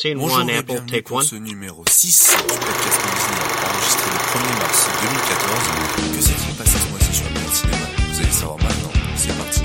Scene Bonjour one, et Apple, bienvenue take pour one. ce numéro 6 du podcast Disney enregistré le 1er mars 2014. Que s'est-il passé ce mois-ci sur le cinéma Vous allez savoir maintenant, c'est parti.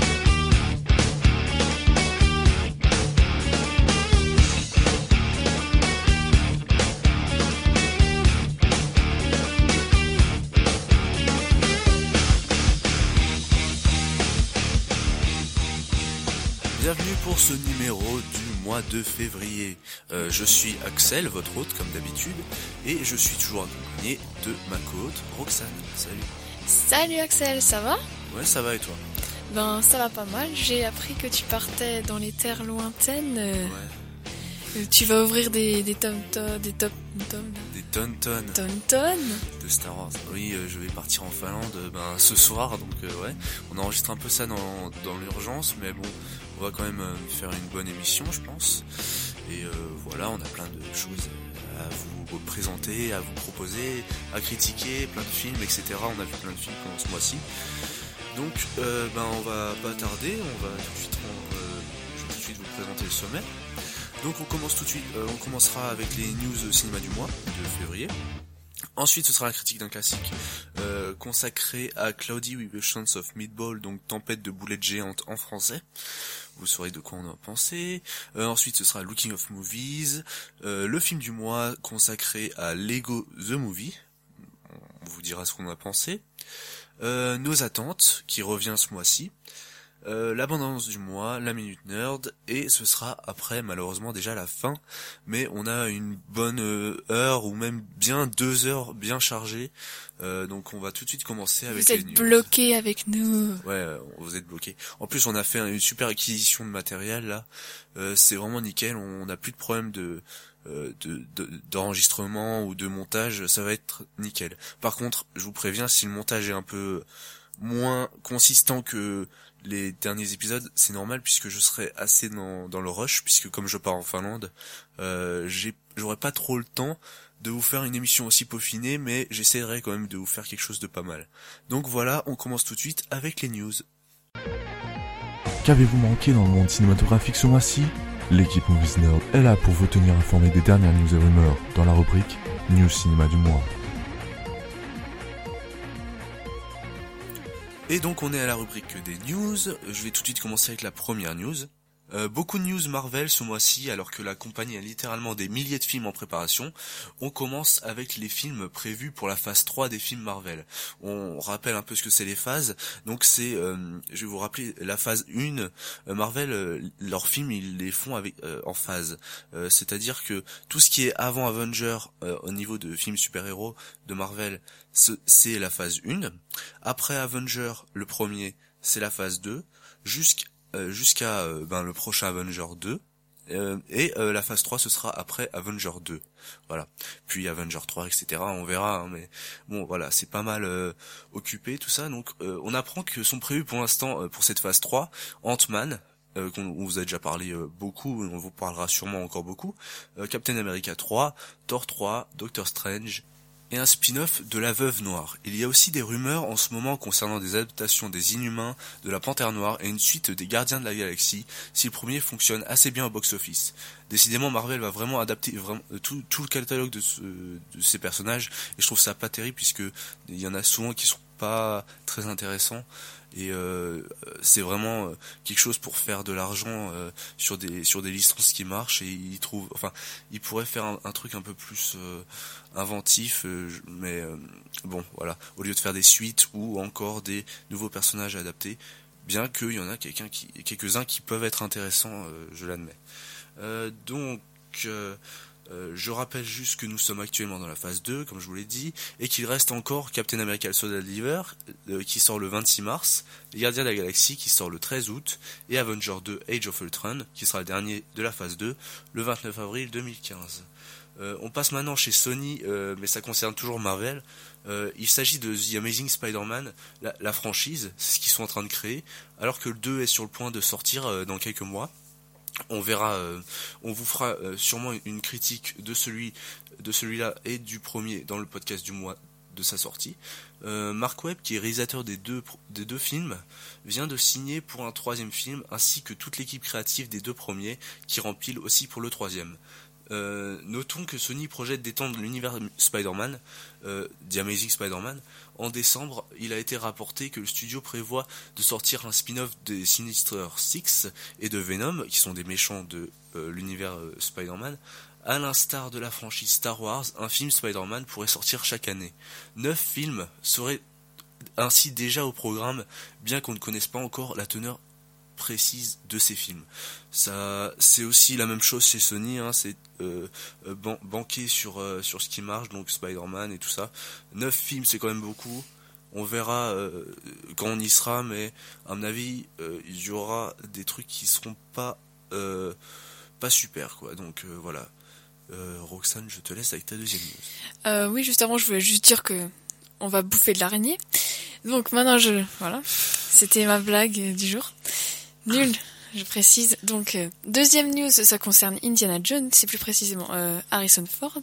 Bienvenue pour ce numéro du mois de février. Euh, je suis Axel, votre hôte comme d'habitude, et je suis toujours accompagné de ma co-hôte Roxane. Salut. Salut Axel, ça va? Ouais, ça va et toi? Ben ça va pas mal, j'ai appris que tu partais dans les terres lointaines. euh, Ouais, euh, tu vas ouvrir des, des tom des top tom des tonnes tonnes de Star Wars. Oui, euh, je vais partir en Finlande ben, ce soir, donc ouais, on enregistre un peu ça dans, dans l'urgence, mais bon, on va quand même euh, faire une bonne émission, je pense. Et euh, voilà, on a plein de choses à vous présenter, à vous proposer, à critiquer, plein de films, etc. On a vu plein de films pendant ce mois-ci. Donc, euh, ben, on va pas tarder, on va tout de suite, euh, je vais tout de suite vous présenter le sommet. Donc, on commence tout de suite, euh, on commencera avec les news cinéma du mois de février. Ensuite, ce sera la critique d'un classique euh, consacré à Cloudy with a Chance of Meatball, donc Tempête de boulettes géantes en français. Vous saurez de quoi on en pensé. Euh, ensuite, ce sera Looking of Movies, euh, le film du mois consacré à Lego The Movie. On vous dira ce qu'on a pensé. Euh, nos attentes, qui revient ce mois-ci. Euh, l'abondance du mois, la minute nerd, et ce sera après malheureusement déjà la fin, mais on a une bonne euh, heure ou même bien deux heures bien chargées, Euh, donc on va tout de suite commencer avec Vous les êtes news. bloqués avec nous. Ouais, euh, vous êtes bloqué. En plus, on a fait une super acquisition de matériel là. Euh, c'est vraiment nickel. On n'a plus de problème de de- de- d'enregistrement ou de montage. Ça va être nickel. Par contre, je vous préviens, si le montage est un peu moins consistant que les derniers épisodes, c'est normal puisque je serai assez dans, dans le rush puisque comme je pars en Finlande, euh, j'aurai pas trop le temps de vous faire une émission aussi peaufinée, mais j'essaierai quand même de vous faire quelque chose de pas mal. Donc voilà, on commence tout de suite avec les news. Qu'avez-vous manqué dans le monde cinématographique ce mois-ci? L'équipe Movies Nerd est là pour vous tenir informé des dernières news et rumeurs dans la rubrique News Cinéma du mois. Et donc on est à la rubrique des news. Je vais tout de suite commencer avec la première news. Euh, beaucoup de news Marvel ce mois-ci, alors que la compagnie a littéralement des milliers de films en préparation. On commence avec les films prévus pour la phase 3 des films Marvel. On rappelle un peu ce que c'est les phases. Donc c'est, euh, je vais vous rappeler, la phase 1, euh, Marvel, leurs films, ils les font avec en phase. C'est-à-dire que tout ce qui est avant Avenger au niveau de films super-héros de Marvel, ce- c'est la phase 1. Après Avenger, le premier, c'est la phase 2, jusqu'à jusqu'à euh, ben, le prochain Avenger 2. euh, et euh, la phase 3 ce sera après Avenger 2 voilà. Puis Avenger 3 etc on verra hein, mais bon voilà c'est pas mal euh, occupé tout ça. Donc euh, on apprend que sont prévus pour l'instant euh, pour cette phase 3 Ant-Man euh, qu'on on vous a déjà parlé euh, beaucoup on vous parlera sûrement encore beaucoup euh, Captain America 3 Thor 3 Doctor Strange et un spin-off de La Veuve Noire. Il y a aussi des rumeurs en ce moment concernant des adaptations des Inhumains, de La Panthère Noire et une suite des Gardiens de la Galaxie, si le premier fonctionne assez bien au box-office. Décidément, Marvel va vraiment adapter euh, tout, le catalogue de, ce- de ces personnages, et je trouve ça pas terrible puisque il y en a souvent qui sont pas très intéressants et euh, c'est vraiment euh, quelque chose pour faire de l'argent euh, sur des sur des licences qui marchent et ils trouvent enfin ils pourraient faire un, truc un peu plus euh, inventif euh, mais euh, bon voilà. Au lieu de faire des suites ou encore des nouveaux personnages adaptés bien qu'il y en a quelqu'un qui quelques-uns qui peuvent être intéressants euh, je l'admets. Euh, donc euh, je rappelle juste que nous sommes actuellement dans la phase 2, comme je vous l'ai dit, et qu'il reste encore Captain America le Soldat de euh, qui sort le 26 mars, Les Gardiens de la Galaxie, qui sort le 13 août, et Avenger 2 Age of Ultron, qui sera le dernier de la phase 2, le 29 avril 2015. Euh, on passe maintenant chez Sony, euh, mais ça concerne toujours Marvel. Il s'agit de The Amazing Spider-Man, la, la franchise, c'est ce qu'ils sont en train de créer, alors que le 2 est sur le point de sortir dans quelques mois. On verra, euh, on vous fera euh, sûrement une critique de celui, de celui-là et du premier dans le podcast du mois de sa sortie. Euh, Mark Webb, qui est réalisateur des deux, des deux films, vient de signer pour un troisième film, ainsi que toute l'équipe créative des deux premiers, qui remplit aussi pour le troisième. Notons que Sony projette d'étendre l'univers Spider-Man, The Amazing Spider-Man. En décembre, il a été rapporté que le studio prévoit de sortir un spin-off des Sinister Six et de Venom, qui sont des méchants de euh, l'univers euh, Spider-Man. À l'instar de la franchise Star Wars, un film Spider-Man pourrait sortir chaque année. Neuf films seraient ainsi déjà au programme, bien qu'on ne connaisse pas encore la teneur précise de ces films. C'est aussi la même chose chez Sony, hein, ban- banquer sur euh, sur ce qui marche, donc Spider-Man et tout ça. Neuf films, c'est quand même beaucoup. On verra euh, quand on y sera, mais à mon avis, euh, il y aura des trucs qui seront pas euh, pas super, quoi. Donc euh, voilà. Euh, Roxane, je te laisse avec ta deuxième news. Euh, oui, juste avant, je voulais juste dire que on va bouffer de l'araignée. Donc maintenant, je voilà, c'était ma blague euh, du jour. Nul, je précise. Donc euh, deuxième news, ça concerne Indiana Jones, c'est plus précisément euh, Harrison Ford,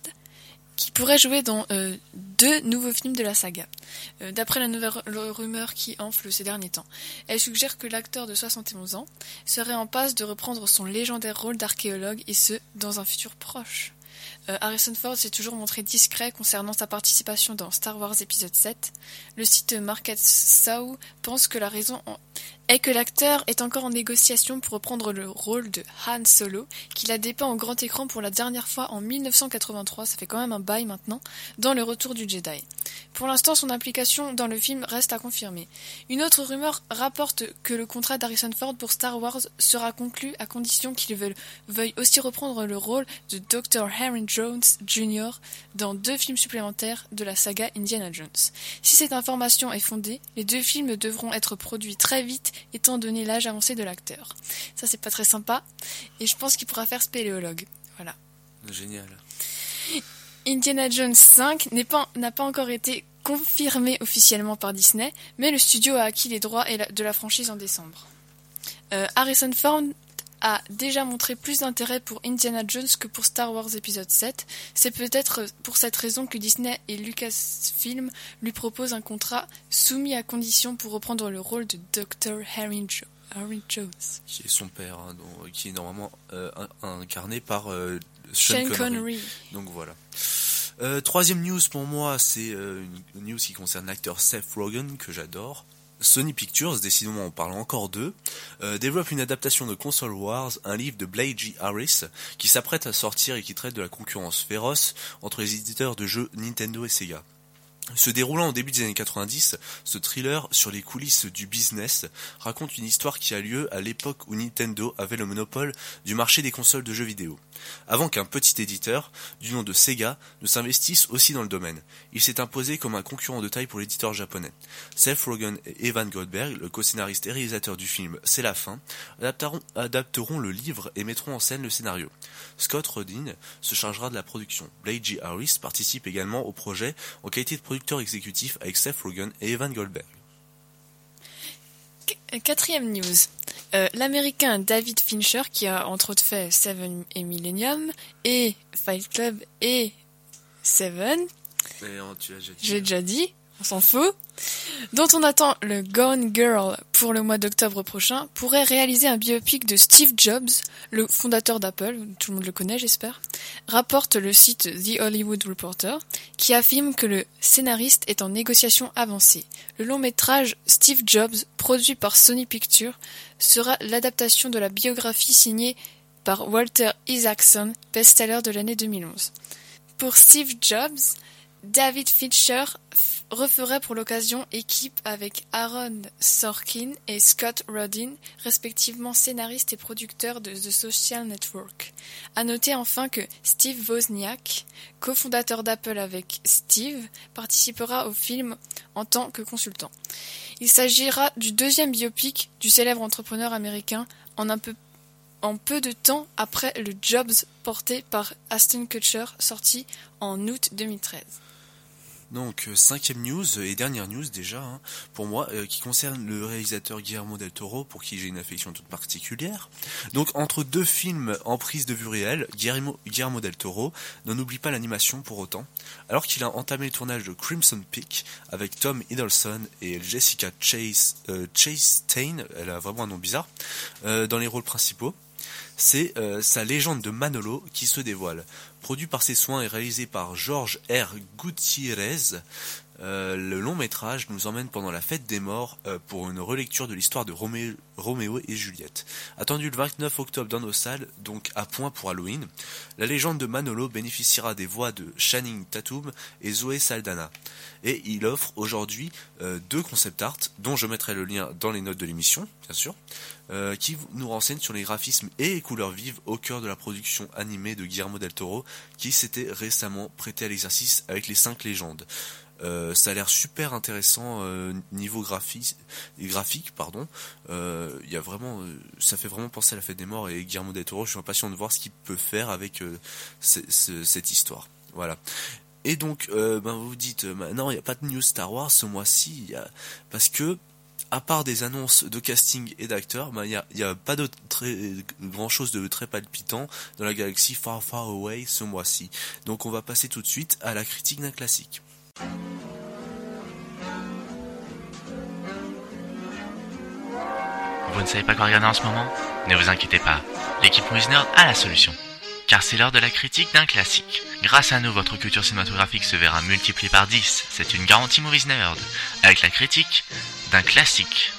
qui pourrait jouer dans euh, deux nouveaux films de la saga. D'après la nouvelle ru- rumeur qui enfle ces derniers temps, elle suggère que l'acteur de 71 ans serait en passe de reprendre son légendaire rôle d'archéologue et ce dans un futur proche. Harrison Ford s'est toujours montré discret concernant sa participation dans Star Wars épisode 7. Le site Market Sau pense que la raison en- est que l'acteur est encore en négociation pour reprendre le rôle de Han Solo, qu'il a dépeint au grand écran pour la dernière fois en 1983, ça fait quand même un bail maintenant, dans Le Retour du Jedi. Pour l'instant, son implication dans le film reste à confirmer. Une autre rumeur rapporte que le contrat d'Harrison Ford pour Star Wars sera conclu à condition qu'il veuille, aussi reprendre le rôle de Dr. Harry Jones Jr. dans deux films supplémentaires de la saga Indiana Jones. Si cette information est fondée, les deux films devront être produits très vite étant donné l'âge avancé de l'acteur. Ça c'est pas très sympa et je pense qu'il pourra faire spéléologue. Voilà. Génial. Indiana Jones 5 n'est pas- n'a pas encore été confirmé officiellement par Disney, mais le studio a acquis les droits de la franchise en décembre. Euh, Harrison Ford a déjà montré plus d'intérêt pour Indiana Jones que pour Star Wars épisode 7. C'est peut-être pour cette raison que Disney et Lucasfilm lui proposent un contrat soumis à condition pour reprendre le rôle de Dr. Harry, Jo- Harry Jones. Qui est son père, hein, dont- qui est normalement euh, incarné par euh, Sean Sean Connery. Connery. Donc voilà. Euh, troisième news pour moi, c'est euh, une news qui concerne l'acteur Seth Rogen que j'adore. Sony Pictures, décidément on parle encore d'eux, euh, développe une adaptation de Console Wars, un livre de Blake G. Harris, qui s'apprête à sortir et qui traite de la concurrence féroce entre les éditeurs de jeux Nintendo et Sega. Se déroulant au début des années 90, ce thriller sur les coulisses du business raconte une histoire qui a lieu à l'époque où Nintendo avait le monopole du marché des consoles de jeux vidéo, avant qu'un petit éditeur, du nom de Sega, ne s'investisse aussi dans le domaine. Il s'est imposé comme un concurrent de taille pour l'éditeur japonais. Seth Rogen et Evan Goldberg, le co-scénariste et réalisateur du film C'est la fin, adapteront, adapteront le livre et mettront en scène le scénario. Scott Rodin se chargera de la production. Blake G. Harris participe également au projet en qualité de producteur exécutif avec Seth Rogen et Evan Goldberg. Qu- Quatrième news. Euh, L'américain David Fincher, qui a entre autres fait Seven et Millennium, et Fight Club et Seven, tu as déjà dit, s'en fout, dont on attend le Gone Girl pour le mois d'octobre prochain, pourrait réaliser un biopic de Steve Jobs, le fondateur d'Apple, tout le monde le connaît j'espère, rapporte le site The Hollywood Reporter, qui affirme que le scénariste est en négociation avancée. Le long métrage Steve Jobs, produit par Sony Pictures, sera l'adaptation de la biographie signée par Walter Isaacson, best-seller de l'année 2011. Pour Steve Jobs, David Fincher referait pour l'occasion équipe avec Aaron Sorkin et Scott Rodin, respectivement scénaristes et producteurs de The Social Network. À noter enfin que Steve Wozniak, cofondateur d'Apple avec Steve, participera au film en tant que consultant. Il s'agira du deuxième biopic du célèbre entrepreneur américain en peu en peu de temps après le Jobs porté par Aston Kutcher sorti en août 2013. Donc euh, cinquième news et dernière news déjà hein, pour moi euh, qui concerne le réalisateur Guillermo del Toro pour qui j'ai une affection toute particulière. Donc entre deux films en prise de vue réelle, Guillermo, Guillermo del Toro n'en oublie pas l'animation pour autant. Alors qu'il a entamé le tournage de Crimson Peak avec Tom Hiddleston et Jessica Chase, euh, Chastain, elle a vraiment un nom bizarre, euh, dans les rôles principaux. C'est sa légende de Manolo qui se dévoile. Produit par ses soins et réalisé par Georges R. Gutiérrez, euh, le long métrage nous emmène pendant la fête des morts euh, pour une relecture de l'histoire de Roméo, et Juliette. Attendu le 29 octobre dans nos salles, donc à point pour Halloween, la légende de Manolo bénéficiera des voix de Channing Tatum et Zoé Saldana. Et il offre aujourd'hui euh, deux concept art, dont je mettrai le lien dans les notes de l'émission, bien sûr, qui nous renseignent sur les graphismes et les couleurs vives au cœur de la production animée de Guillermo del Toro, qui s'était récemment prêté à l'exercice avec les cinq légendes. Euh, ça a l'air super intéressant euh, niveau graphique, pardon. Euh, il y a vraiment, ça fait vraiment penser à la fête des morts et Guillermo del Toro. Je suis impatient de voir ce qu'il peut faire avec cette histoire. Voilà. Et donc, ben vous vous dites, non, il n'y a pas de news Star Wars ce mois-ci, parce que à part des annonces de casting et d'acteurs, ben, il n'y a, pas très, grand chose de très palpitant dans la galaxie Far Far Away ce mois-ci. Donc on va passer tout de suite à la critique d'un classique. Vous ne savez pas quoi regarder en ce moment Ne vous inquiétez pas, l'équipe Wisner a la solution. Car c'est l'heure de la critique d'un classique. Grâce à nous, votre culture cinématographique se verra multipliée par 10. C'est une garantie Movies Nerd. Avec la critique d'un classique.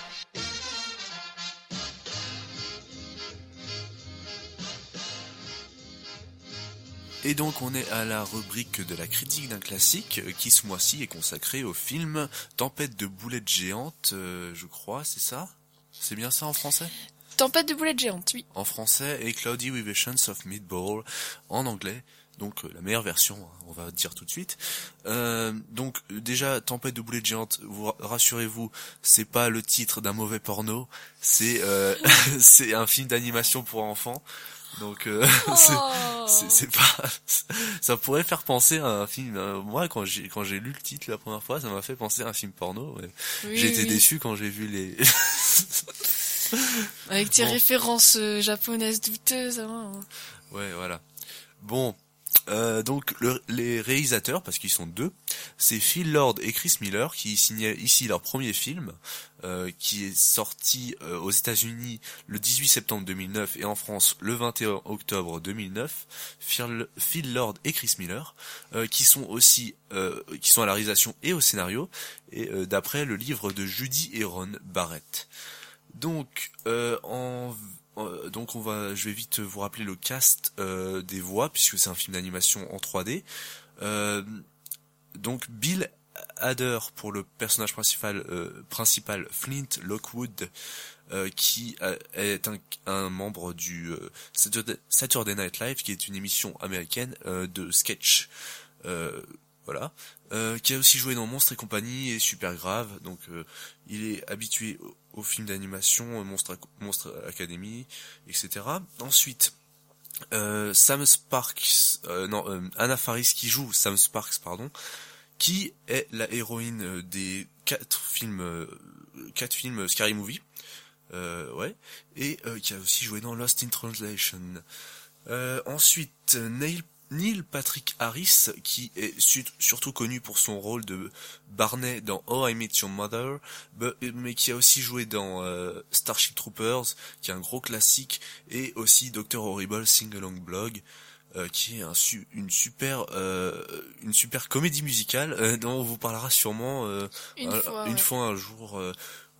Et donc on est à la rubrique de la critique d'un classique euh, qui ce mois-ci est consacré au film Tempête de boulettes géantes, euh, je crois, c'est ça? C'est bien ça en français? Tempête de boulettes géantes, oui. En français et Cloudy with Visions of Meatball en anglais. Donc euh, la meilleure version, hein, on va dire tout de suite. donc déjà Tempête de boulettes géantes, vous rassurez-vous, c'est pas le titre d'un mauvais porno, c'est c'est un film d'animation pour enfants. Donc euh, oh. c'est pas ça pourrait faire penser à un film euh, moi quand j'ai quand j'ai lu le titre la première fois ça m'a fait penser à un film porno j'ai été déçu quand j'ai vu les avec tes références euh, japonaises douteuses hein. ouais voilà bon euh, donc les réalisateurs, parce qu'ils sont deux, c'est Phil Lord et Chris Miller qui signaient ici leur premier film, euh, qui est sorti euh, aux États-Unis le 18 septembre 2009 et en France le 21 octobre 2009. Phil, Lord et Chris Miller, qui sont aussi qui sont à la réalisation et au scénario, et d'après le livre de Judy et Ron Barrett. Donc en euh, donc on va, je vais vite vous rappeler le cast euh, des voix puisque c'est un film d'animation en 3D. Euh, donc Bill Hader pour le personnage principal, principal Flint Lockwood, qui est un, membre du Saturday Night Live, qui est une émission américaine de sketch. voilà, qui a aussi joué dans Monstre et compagnie et Super Grave, donc il est habitué au film d'animation euh, Monstre, Monstre Academy, etc. Ensuite, euh, Sam Sparks, euh, non, euh, Anna Faris qui joue Sam Sparks, pardon, qui est la héroïne des quatre films, quatre films Scary Movie, ouais, et qui a aussi joué dans Lost in Translation. ensuite, Neil Neil Patrick Harris, qui est surtout connu pour son rôle de Barney dans Oh I Met Your Mother, mais qui a aussi joué dans euh, Starship Troopers, qui est un gros classique, et aussi Dr. Horrible Sing Along Blog, euh, qui est une super euh, une super comédie musicale dont on vous parlera sûrement une, fois, un jour,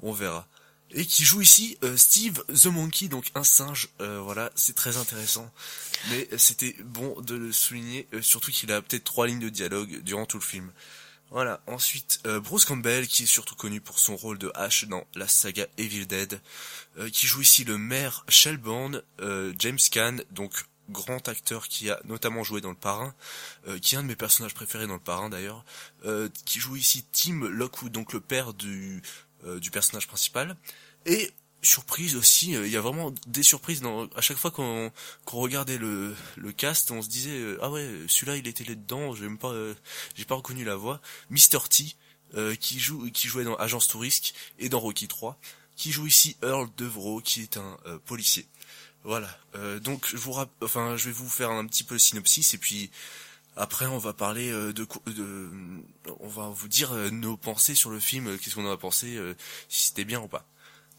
on verra et qui joue ici euh, Steve the Monkey, donc un singe. Euh, voilà, c'est très intéressant. Mais c'était bon de le souligner, euh, surtout qu'il a peut-être trois lignes de dialogue durant tout le film. Voilà. Ensuite, Bruce Campbell, qui est surtout connu pour son rôle de Ash dans la saga Evil Dead, qui joue ici le maire Shelburne, James Caan, donc grand acteur qui a notamment joué dans Le Parrain, qui est un de mes personnages préférés dans Le Parrain d'ailleurs, qui joue ici Tim Lockwood, donc le père du euh, du personnage principal. Et surprise aussi, euh, il y a vraiment des surprises dans à chaque fois qu'on regardait le le cast, on se disait euh, ah ouais, celui-là il était là dedans, j'ai pas j'ai pas reconnu la voix. Mr T qui joue qui jouait dans Agence Touriste et dans Rocky 3, qui joue ici Earl Devro qui est un policier. Voilà. donc je vous enfin je vais vous faire un petit peu le synopsis et puis après, on va parler euh, de, de, on va vous dire euh, nos pensées sur le film, euh, qu'est-ce qu'on en a pensé, si c'était bien ou pas.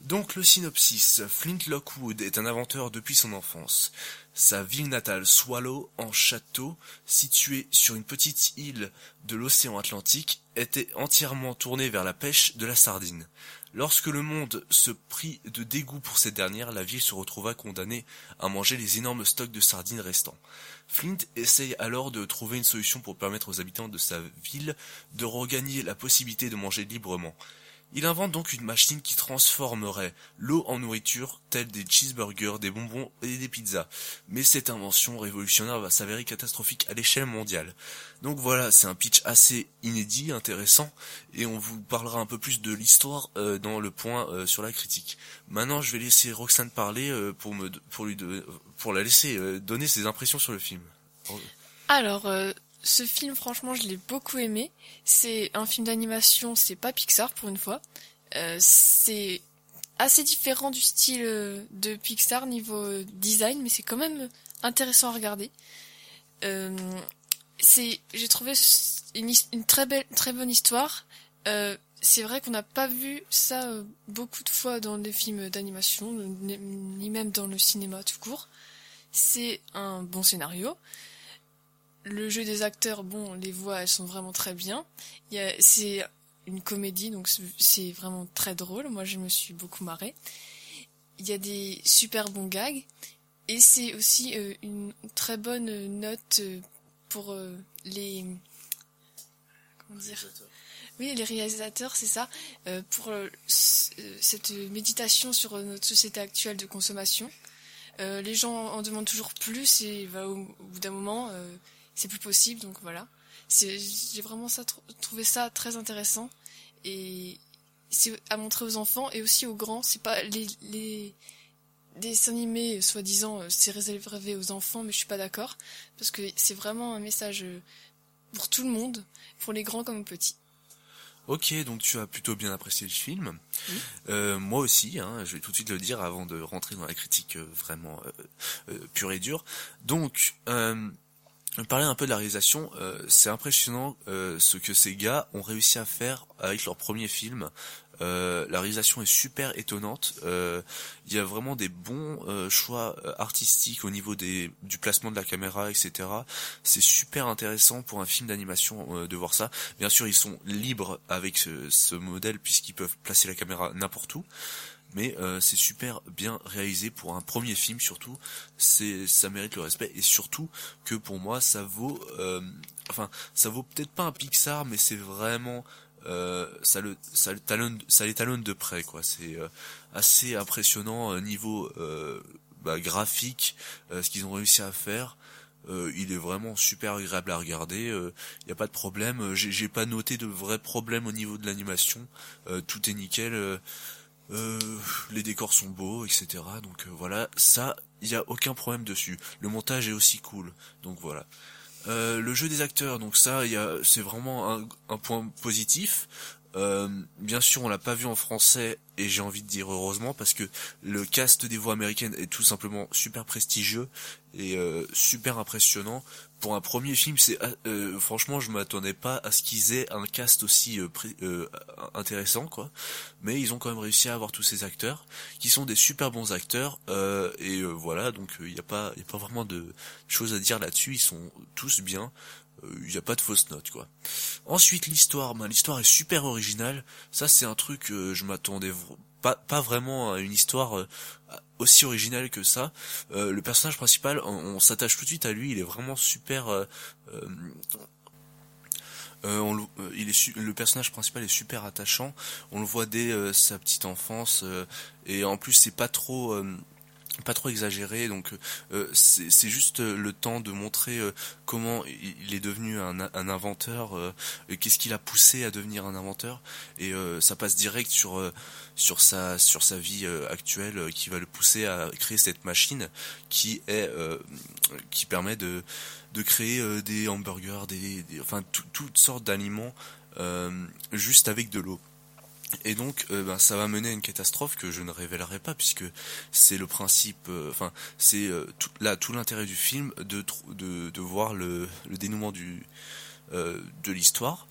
Donc le synopsis, Flint Lockwood est un inventeur depuis son enfance. Sa ville natale, Swallow, en château, située sur une petite île de l'océan Atlantique, était entièrement tournée vers la pêche de la sardine. Lorsque le monde se prit de dégoût pour cette dernière, la ville se retrouva condamnée à manger les énormes stocks de sardines restants. Flint essaye alors de trouver une solution pour permettre aux habitants de sa ville de regagner la possibilité de manger librement. Il invente donc une machine qui transformerait l'eau en nourriture, telle des cheeseburgers, des bonbons et des pizzas. Mais cette invention révolutionnaire va s'avérer catastrophique à l'échelle mondiale. Donc voilà, c'est un pitch assez inédit, intéressant, et on vous parlera un peu plus de l'histoire euh, dans le point euh, sur la critique. Maintenant, je vais laisser Roxane parler euh, pour me pour lui pour la laisser donner ses impressions sur le film. Alors, ce film, franchement, je l'ai beaucoup aimé. C'est un film d'animation, c'est pas Pixar pour une fois. Euh, c'est assez différent du style euh, de Pixar niveau euh, design, mais c'est quand même intéressant à regarder. J'ai trouvé une, très belle, très bonne histoire. C'est vrai qu'on n'a pas vu ça beaucoup de fois dans des films d'animation, ni même dans le cinéma tout court. C'est un bon scénario le jeu des acteurs, bon, les voix, elles sont vraiment très bien. C'est une comédie, donc c'est vraiment très drôle. Moi, je me suis beaucoup marrée. Il y a des super bons gags. Et c'est aussi euh, une très bonne note euh, pour euh, les... Comment dire? Oui, les réalisateurs, c'est ça. pour cette méditation sur notre société actuelle de consommation. les gens en demandent toujours plus et va au, au bout d'un moment c'est plus possible. Donc voilà, j'ai vraiment ça, trouvé ça très intéressant et c'est à montrer aux enfants et aussi aux grands. C'est pas les, les dessins animés soi-disant euh, c'est réservé aux enfants, mais je suis pas d'accord parce que c'est vraiment un message euh, pour tout le monde, pour les grands comme les petits. Ok, donc tu as plutôt bien apprécié le film. Euh, moi aussi, hein, je vais tout de suite le dire avant de rentrer dans la critique vraiment pure et dure. Donc, Parler un peu de la réalisation, euh, c'est impressionnant euh, ce que ces gars ont réussi à faire avec leur premier film. Euh, la réalisation est super étonnante. Il y a vraiment des bons choix artistiques au niveau du placement de la caméra, etc. C'est super intéressant pour un film d'animation de voir ça. Bien sûr, ils sont libres avec ce modèle puisqu'ils peuvent placer la caméra n'importe où mais euh, c'est super bien réalisé pour un premier film surtout c'est ça mérite le respect et surtout que pour moi ça vaut euh, enfin ça vaut peut-être pas un Pixar mais c'est vraiment euh, ça le ça talonne ça les talonne de près quoi c'est assez impressionnant niveau bah, graphique ce qu'ils ont réussi à faire il est vraiment super agréable à regarder. Il n'y a pas de problème. J'ai pas noté de vrais problèmes au niveau de l'animation. tout est nickel. Euh, les décors sont beaux, etc. Donc euh, voilà, ça, il n'y a aucun problème dessus. Le montage est aussi cool, donc voilà. Euh, le jeu des acteurs, donc ça, c'est vraiment un, un, point positif. Euh, bien sûr, on l'a pas vu en français et j'ai envie de dire heureusement parce que le cast des voix américaines est tout simplement super prestigieux et euh, super impressionnant. Pour un premier film, c'est euh, franchement, je m'attendais pas à ce qu'ils aient un cast aussi intéressant, quoi. Mais ils ont quand même réussi à avoir tous ces acteurs qui sont des super bons acteurs et voilà. Donc il n'y a pas, y a pas vraiment de choses à dire là-dessus. Ils sont tous bien il n'y a pas de fausse note quoi. Ensuite l'histoire, ben, l'histoire est super originale. Ça c'est un truc euh, je m'attendais pas pas vraiment à une histoire euh, aussi originale que ça. Euh, le personnage principal, on, s'attache tout de suite à lui. Il est vraiment super. On, il est le personnage principal est super attachant. On le voit dès sa petite enfance et en plus c'est pas trop pas trop exagéré donc euh, c'est juste le temps de montrer euh, comment il est devenu un, un inventeur euh, qu'est-ce qui l'a poussé à devenir un inventeur. Et ça passe direct sur sur sa sur sa vie actuelle qui va le pousser à créer cette machine qui est qui permet de de créer des hamburgers des, enfin toutes sortes d'aliments juste avec de l'eau et donc, euh, ben, ça va mener à une catastrophe que je ne révélerai pas puisque c'est le principe, euh, enfin, c'est euh, tout, là tout l'intérêt du film de, de, de voir le, le dénouement du de l'histoire.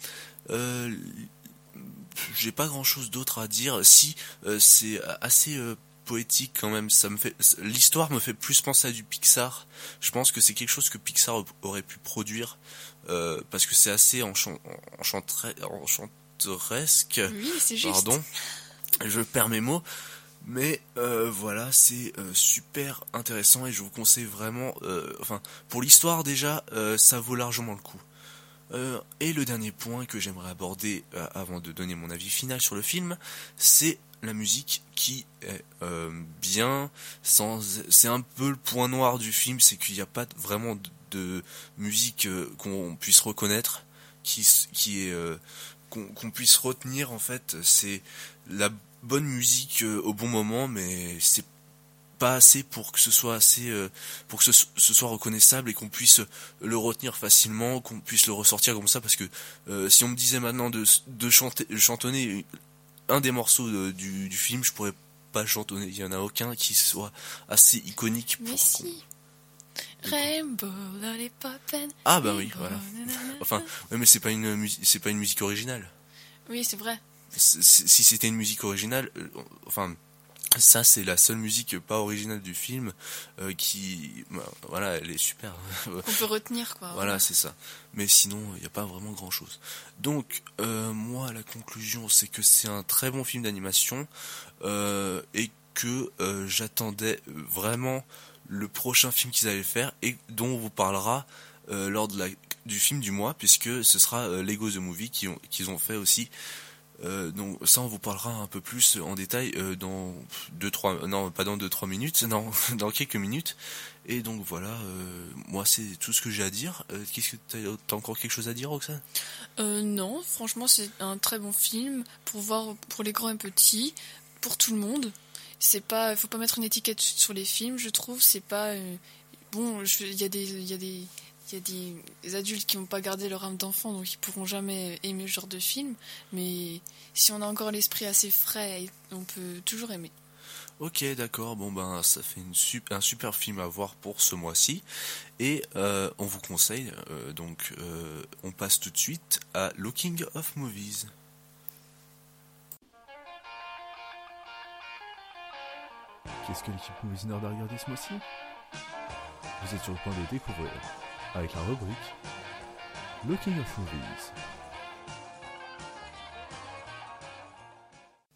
j'ai pas grand chose d'autre à dire. Si c'est assez poétique quand même. Ça me fait l'histoire me fait plus penser à du Pixar. Je pense que c'est quelque chose que Pixar aurait pu produire parce que c'est assez Oui, c'est juste. Pardon, je perds mes mots. Mais euh, voilà, c'est euh, super intéressant et je vous conseille vraiment, euh, enfin, pour l'histoire déjà, ça vaut largement le coup. et le dernier point que j'aimerais aborder avant de donner mon avis final sur le film, c'est la musique qui est bien, sans, c'est un peu le point noir du film, c'est qu'il n'y a pas vraiment de, de musique qu'on puisse reconnaître, qui, qui est qu'on puisse retenir en fait, c'est la bonne musique euh, au bon moment, mais c'est pas assez pour que ce soit assez euh, pour que ce, soit reconnaissable et qu'on puisse le retenir facilement, qu'on puisse le ressortir comme ça parce que euh, si on me disait maintenant de, de chanter chantonner un des morceaux du, du, film, je pourrais pas chantonner, il y en a aucun qui soit assez iconique pour si. Rainbow Ah bah oui, voilà. Enfin, mais c'est pas une c'est pas une musique originale. Oui, c'est vrai. Si c'était une musique originale, euh, enfin ça c'est la seule musique pas originale du film euh, qui bah, voilà elle est super. On peut retenir quoi voilà c'est ça. Mais sinon il n'y a pas vraiment grand chose donc euh, moi la conclusion c'est que c'est un très bon film d'animation et que j'attendais vraiment le prochain film qu'ils allaient faire et dont on vous parlera lors de la, du film du mois puisque ce sera Lego the Movie qu'ils ont, qu'ils ont fait aussi. Euh, donc ça on vous parlera un peu plus en détail euh, dans deux trois non pas dans deux trois minutes non dans quelques minutes. Et donc voilà euh, moi c'est tout ce que j'ai à dire. Qu'est-ce que t'as as encore quelque chose à dire Roxane? Non franchement c'est un très bon film pour voir pour les grands et petits pour tout le monde c'est pas faut pas mettre une étiquette sur les films je trouve c'est pas bon il y a des il y a des il y a des adultes qui n'ont pas gardé leur âme d'enfant, donc ils pourront jamais aimer ce genre de film. Mais si on a encore l'esprit assez frais, on peut toujours aimer. Ok, d'accord. Bon ben, ça fait une super, un super film à voir pour ce mois-ci, et euh, on vous conseille. Euh, donc, euh, on passe tout de suite à Looking of Movies. Qu'est-ce que l'équipe Movies Nord a regardé ce mois-ci? Vous êtes sur le point de découvrir avec la rubrique Looking of Movies.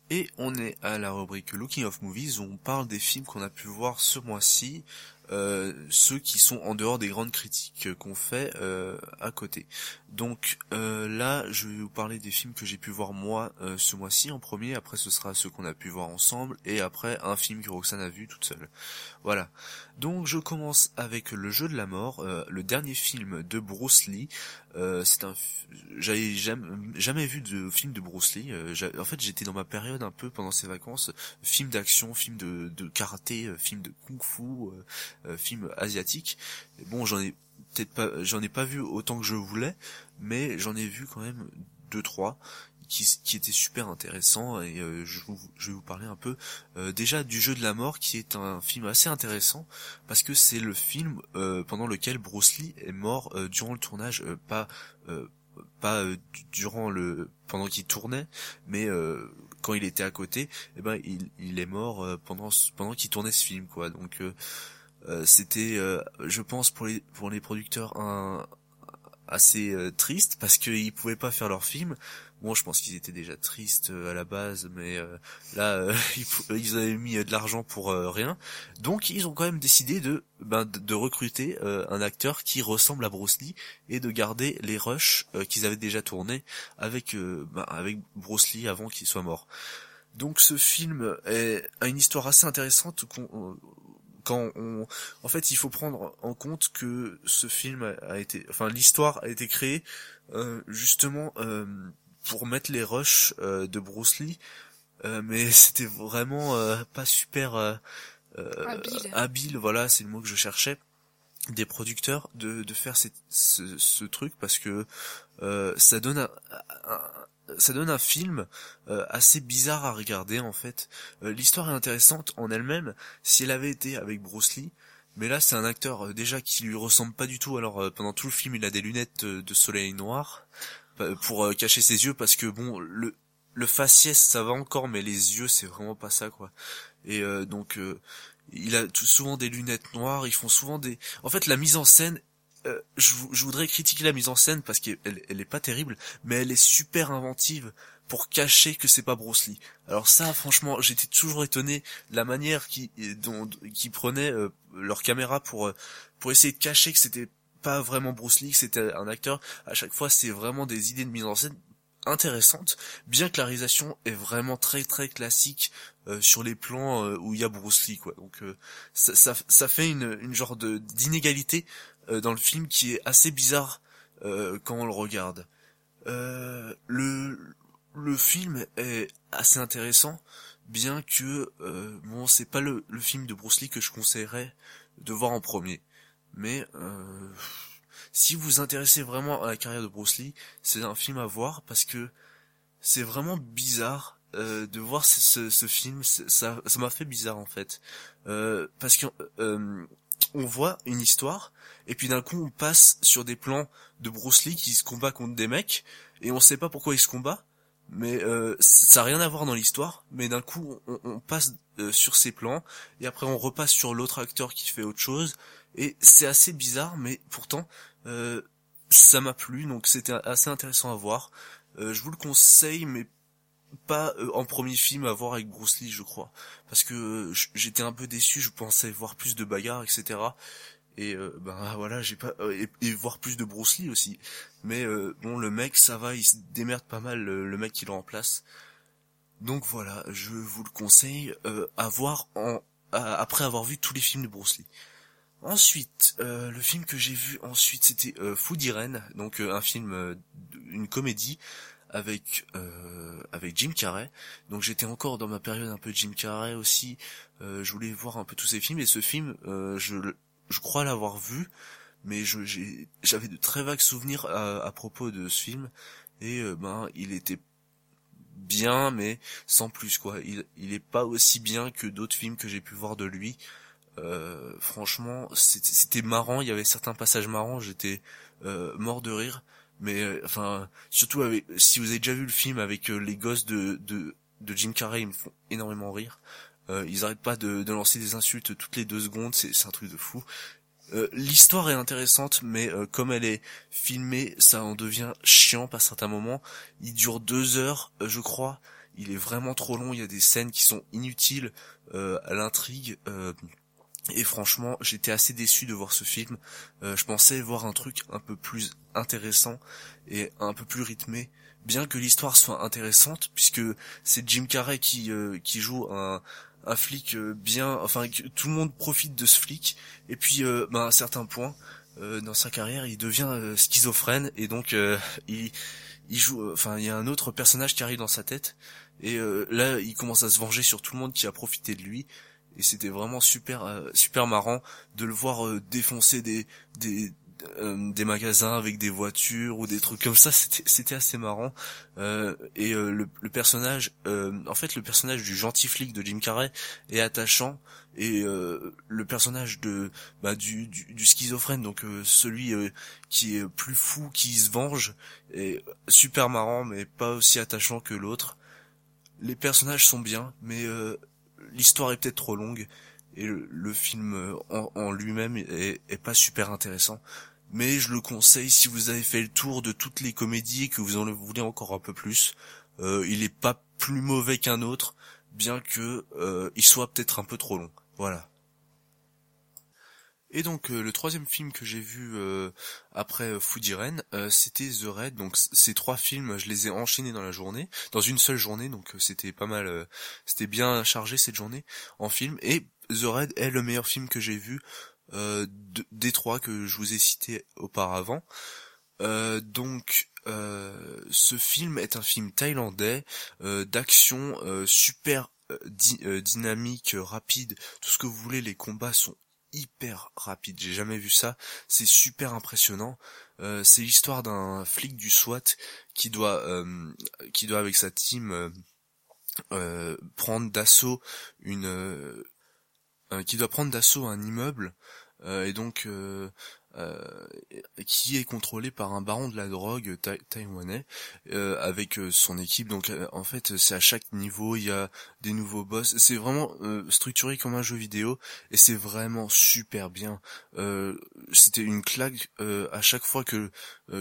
Et on est à la rubrique Looking of Movies où on parle des films qu'on a pu voir ce mois-ci euh, ceux qui sont en dehors des grandes critiques qu'on fait euh, à côté. Donc euh, là, je vais vous parler des films que j'ai pu voir moi ce mois-ci en premier, après ce sera ceux qu'on a pu voir ensemble, et après un film que Roxane a vu toute seule. Voilà. Donc je commence avec Le Jeu de la Mort, le dernier film de Bruce Lee. c'est un, j'avais jamais, jamais, vu de film de Bruce Lee. en fait, j'étais dans ma période un peu pendant ces vacances, film d'action, film de, de karaté, film de kung-fu euh, film asiatique. Bon, j'en ai peut-être pas, j'en ai pas vu autant que je voulais, mais j'en ai vu quand même deux trois qui, qui étaient super intéressants et euh, je, je, vais vous parler un peu euh, déjà du jeu de la mort qui est un film assez intéressant parce que c'est le film pendant lequel Bruce Lee est mort durant le tournage pas pas durant le pendant qu'il tournait mais quand il était à côté eh ben il, il est mort pendant pendant qu'il tournait ce film quoi donc euh, c'était, euh, je pense, pour les pour les producteurs un assez euh, triste parce qu'ils pouvaient pas faire leur film. Bon, je pense qu'ils étaient déjà tristes à la base, mais là, ils, avaient mis de l'argent pour rien. Donc, ils ont quand même décidé de ben, de, recruter un acteur qui ressemble à Bruce Lee et de garder les rushs qu'ils avaient déjà tournés avec ben, avec Bruce Lee avant qu'il soit mort. Donc, ce film est, a une histoire assez intéressante quand on, en fait, il faut prendre en compte que ce film a été, enfin, l'histoire a été créée euh, justement euh, pour mettre les rushs euh, de Bruce Lee, mais c'était vraiment pas super habile. habile. Voilà, c'est le mot que je cherchais des producteurs de, de faire ce, ce, truc parce que ça donne un, ça donne un film euh, assez bizarre à regarder en fait. Euh, l'histoire est intéressante en elle-même si elle avait été avec Bruce Lee, mais là c'est un acteur euh, déjà qui lui ressemble pas du tout. Alors pendant tout le film il a des lunettes de soleil noir pour cacher ses yeux parce que bon le le faciès ça va encore, mais les yeux c'est vraiment pas ça quoi. Et donc il a tout, souvent des lunettes noires, ils font souvent des. En fait, la mise en scène je, je, voudrais critiquer la mise en scène parce qu'elle elle pas terrible, mais elle est super inventive pour cacher que c'est pas Bruce Lee. Alors ça, franchement, j'étais toujours étonné la manière qui dont qui prenaient euh, leur caméra pour euh, pour essayer de cacher que c'était pas vraiment Bruce Lee, que c'était un acteur. À chaque fois, c'est vraiment des idées de mise en scène intéressantes, bien que la réalisation est vraiment très très classique euh, sur les plans où il y a Bruce Lee quoi. Donc ça, ça, ça fait une une genre de d'inégalité dans le film qui est assez bizarre quand on le regarde. le le film est assez intéressant, bien que euh, bon, c'est pas le, film de Bruce Lee que je conseillerais de voir en premier. Mais euh, si vous vous intéressez vraiment à la carrière de Bruce Lee, c'est un film à voir parce que c'est vraiment bizarre euh, de voir ce, ce, film. Ça, ça m'a fait bizarre en fait, euh, parce que on voit une histoire et puis d'un coup on passe sur des plans de Bruce Lee qui se combat contre des mecs et on sait pas pourquoi il se combat mais euh, ça n'a rien à voir dans l'histoire, mais d'un coup on, on passe euh, sur ces plans, et après on repasse sur l'autre acteur qui fait autre chose, et c'est assez bizarre, mais pourtant euh, ça m'a plu, donc c'était assez intéressant à voir. Euh, je vous le conseille, mais pas en premier film à voir avec Bruce Lee, je crois, parce que j'étais un peu déçu, je pensais voir plus de bagarres, etc et euh, ben voilà j'ai pas euh, et, voir plus de Bruce Lee aussi. Mais euh, bon le mec ça va il se démerde pas mal le, mec qui le remplace. Donc voilà je vous le conseille à voir en après avoir vu tous les films de Bruce Lee ensuite le film que j'ai vu ensuite c'était Food Irene donc un film une comédie avec avec Jim Carrey donc j'étais encore dans ma période un peu Jim Carrey aussi je voulais voir un peu tous ces films et ce film je je crois l'avoir vu, mais j'avais de très vagues souvenirs à, propos de ce film et euh, ben il était bien mais sans plus quoi. Il il est pas aussi bien que d'autres films que j'ai pu voir de lui. Euh, franchement, c'était marrant. Il y avait certains passages marrants. J'étais euh, mort de rire. Mais enfin, surtout avec, si vous avez déjà vu le film avec les gosses de, de de Jim Carrey, ils me font énormément rire. Euh, ils arrêtent pas de, de, lancer des insultes toutes les deux secondes, c'est un truc de fou. Euh, L'histoire est intéressante, mais euh, comme elle est filmée, ça en devient chiant par certains moments. Il dure deux heures, euh, je crois. Il est vraiment trop long. Il y a des scènes qui sont inutiles à l'intrigue. Et franchement, j'étais assez déçu de voir ce film. je pensais voir un truc un peu plus intéressant et un peu plus rythmé bien que l'histoire soit intéressante puisque c'est Jim Carrey qui qui joue un un flic euh, bien, enfin tout le monde profite de ce flic. Et puis, euh, bah, à un certain point euh, dans sa carrière, il devient schizophrène et donc il il joue. Enfin, il y a un autre personnage qui arrive dans sa tête et là, il commence à se venger sur tout le monde qui a profité de lui. Et c'était vraiment super super marrant de le voir défoncer des des euh, des magasins avec des voitures ou des trucs comme ça. C'était c'était assez marrant. Euh, et euh, le, le, personnage en fait le personnage du gentil flic de Jim Carrey est attachant. Et le personnage de bah, du, du, du schizophrène donc celui qui est plus fou qui se venge est super marrant mais pas aussi attachant que l'autre. Les personnages sont bien mais l'histoire est peut-être trop longue et le, film en, en lui-même est, est, pas super intéressant mais je le conseille si vous avez fait le tour de toutes les comédies et que vous en voulez encore un peu plus. Euh, il est pas plus mauvais qu'un autre, bien que euh, il soit peut-être un peu trop long. Voilà. Et donc euh, le troisième film que j'ai vu euh, après Foudiren, c'était The Red. Donc ces trois films, je les ai enchaînés dans la journée, dans une seule journée. Donc c'était pas mal, c'était bien chargé cette journée en film. Et The Red est le meilleur film que j'ai vu euh, des trois que je vous ai cités auparavant. Euh, donc euh, ce film est un film thaïlandais d'action super dynamique, rapide, tout ce que vous voulez. Les combats sont hyper rapides. J'ai jamais vu ça. C'est super impressionnant. c'est l'histoire d'un flic du SWAT qui doit, qui doit avec sa team prendre d'assaut une, qui doit prendre d'assaut un immeuble euh, et donc euh, euh, qui est contrôlé par un baron de la drogue taïwanais euh, avec euh, son équipe. Donc en fait, c'est à chaque niveau il y a des nouveaux boss. C'est vraiment structuré comme un jeu vidéo et c'est vraiment super bien. C'était une claque à chaque fois que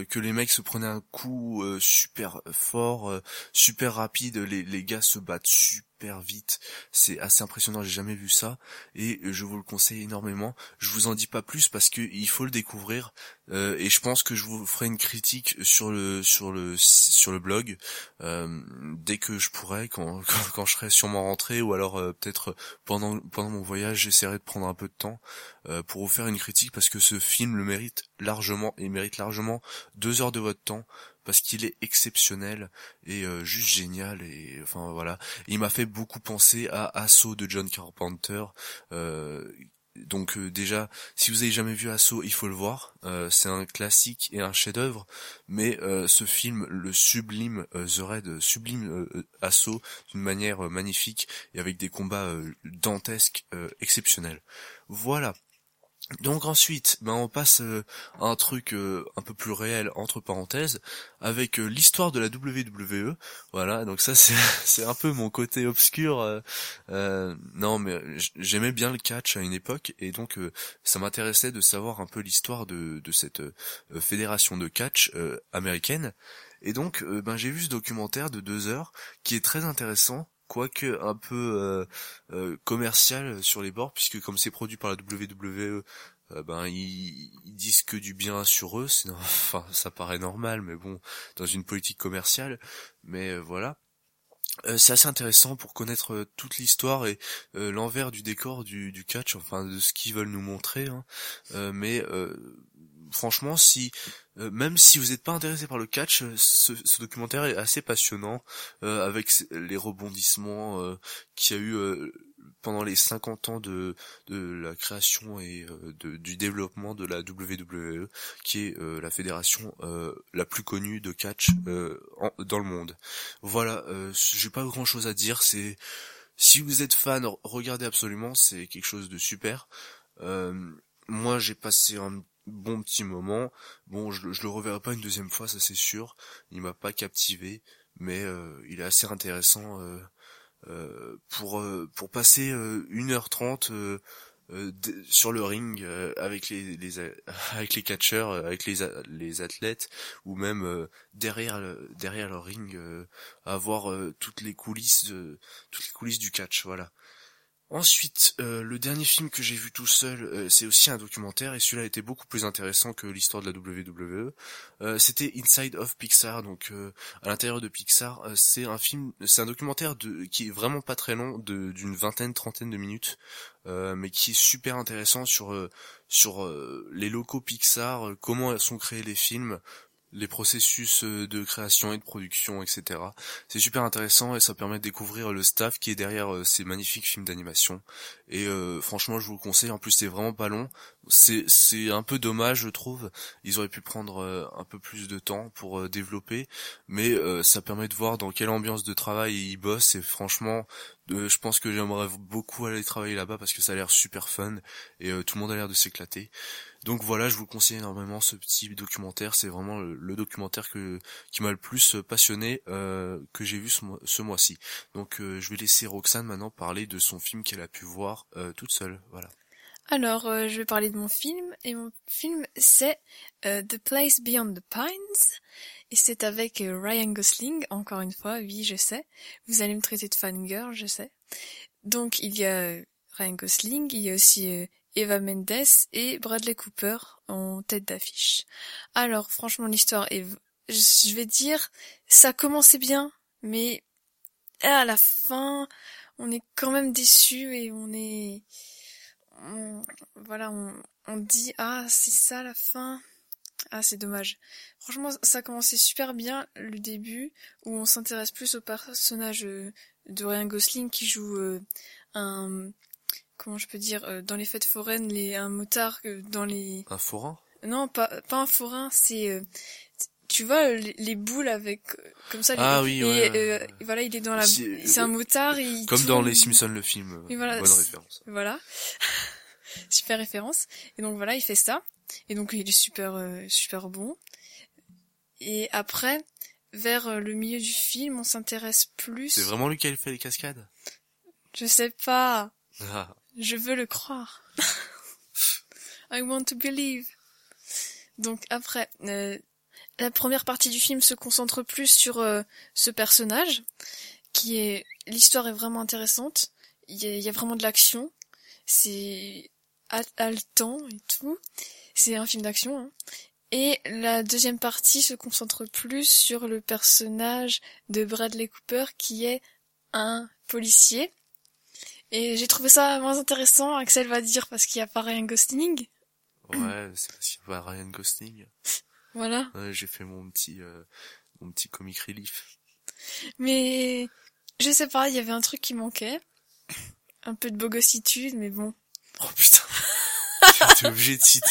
que les mecs se prenaient un coup super fort, super rapide. Les, les gars se battent super vite. C'est assez impressionnant, j'ai jamais vu ça et je vous le conseille énormément. Je vous en dis pas plus parce que il faut le découvrir euh, et je pense que je vous ferai une critique sur le sur le sur le blog euh, dès que je pourrai quand, quand, je serai sûrement rentré ou alors euh, peut-être pendant pendant mon voyage j'essaierai de prendre un peu de temps pour vous faire une critique parce que ce film le mérite largement et mérite largement deux heures de votre temps parce qu'il est exceptionnel et euh, juste génial et enfin voilà il m'a fait beaucoup penser à Assaut de John Carpenter euh, donc euh, déjà, si vous avez jamais vu Assaut, il faut le voir. c'est un classique et un chef-d'œuvre, mais ce film le sublime The Raid sublime Assaut d'une manière magnifique et avec des combats dantesques exceptionnels. Voilà. Donc ensuite, ben on passe euh, à un truc euh, un peu plus réel entre parenthèses avec euh, l'histoire de la WWE. Voilà, donc ça c'est un peu mon côté obscur. non, mais j'aimais bien le catch à une époque et donc ça m'intéressait de savoir un peu l'histoire de de cette fédération de catch américaine. Et donc, ben j'ai vu ce documentaire de deux heures qui est très intéressant quoique un peu euh, euh, commercial sur les bords, puisque comme c'est produit par la WWE, euh, ben ils, disent que du bien sur eux. Enfin, ça paraît normal, mais bon, dans une politique commerciale. Mais voilà. c'est assez intéressant pour connaître toute l'histoire et l'envers du décor du, du, catch, enfin de ce qu'ils veulent nous montrer. Hein. mais franchement, si euh, même si vous n'êtes pas intéressé par le catch, euh, ce, documentaire est assez passionnant euh, avec les rebondissements qu'il y a eu pendant les 50 ans de, la création et du développement de la WWE, qui est la fédération la plus connue de catch dans le monde. Voilà, j'ai pas grand chose à dire. C'est si vous êtes fan, regardez absolument, c'est quelque chose de super. moi, j'ai passé un bon petit moment. Bon, je, je le reverrai pas une deuxième fois, ça c'est sûr. Il m'a pas captivé, mais euh, il est assez intéressant euh, euh, pour pour passer 1h30 sur le ring avec les, les avec les catcheurs, avec les les athlètes ou même derrière le, derrière le ring, avoir toutes les coulisses toutes les coulisses du catch, voilà. Ensuite, euh, le dernier film que j'ai vu tout seul, euh, c'est aussi un documentaire et celui-là était beaucoup plus intéressant que l'histoire de la WWE. Euh, c'était Inside of Pixar, donc à l'intérieur de Pixar. c'est un film, c'est un documentaire de, qui est vraiment pas très long, d'une vingtaine, trentaine de minutes, mais qui est super intéressant sur sur les locaux Pixar, comment sont créés les films, les processus euh, de création et de production, etc. C'est super intéressant et ça permet de découvrir le staff qui est derrière euh, ces magnifiques films d'animation. Et euh, franchement, je vous le conseille. En plus, c'est vraiment pas long. C'est c'est un peu dommage, je trouve. Ils auraient pu prendre un peu plus de temps pour développer, mais ça permet de voir dans quelle ambiance de travail ils bossent. Et franchement, je pense que j'aimerais beaucoup aller travailler là-bas parce que ça a l'air super fun et tout le monde a l'air de s'éclater. Donc voilà, je vous conseille énormément ce petit documentaire. C'est vraiment le, documentaire qui m'a le plus passionné euh, que j'ai vu ce, mois-ci. Donc euh, je vais laisser Roxane maintenant parler de son film qu'elle a pu voir euh, toute seule. Voilà. Alors, je vais parler de mon film, et mon film c'est The Place Beyond the Pines, et c'est avec Ryan Gosling, encore une fois, oui, je sais. Vous allez me traiter de fangirl, je sais. Donc, il y a Ryan Gosling, il y a aussi Eva Mendes et Bradley Cooper en tête d'affiche. Alors franchement l'histoire est, je vais dire, ça commençait bien, mais à la fin, on est quand même déçu et on est, voilà, on dit ah c'est ça la fin. Ah, c'est dommage. Franchement, ça commençait super bien le début, où on s'intéresse plus au personnage euh, de Ryan Gosling qui joue euh, un, comment je peux dire, euh, dans les fêtes foraines, les, un motard dans les... Un forain? Non, pas, pas un forain, c'est... Euh, tu vois les, boules avec comme ça ah oui et, euh, voilà il est dans la c'est un motard et comme dans les Simpsons le film voilà, bonne référence. voilà. Super référence. Et donc voilà il fait ça Et donc il est super euh, super bon. Et après, vers euh, le milieu du film, on s'intéresse plus. C'est vraiment lui qui a fait les cascades? Je sais pas. Ah. Je veux le croire. I want to believe. Donc après, euh, la première partie du film se concentre plus sur euh, ce personnage, qui est l'histoire est vraiment intéressante. Il y y a vraiment de l'action. C'est ha- haletant et tout. C'est un film d'action. hein. Et la deuxième partie se concentre plus sur le personnage de Bradley Cooper, qui est un policier. Et j'ai trouvé ça moins intéressant, Axel va dire, parce qu'il y a pas Ryan Gosling. Ouais, c'est parce qu'il y a pas Ryan Gosling. Voilà. Ouais, j'ai fait mon petit, euh, mon petit comic relief. Mais je sais pas, il y avait un truc qui manquait. Un peu de bogossitude, mais bon. Oh putain. T'es obligé de citer,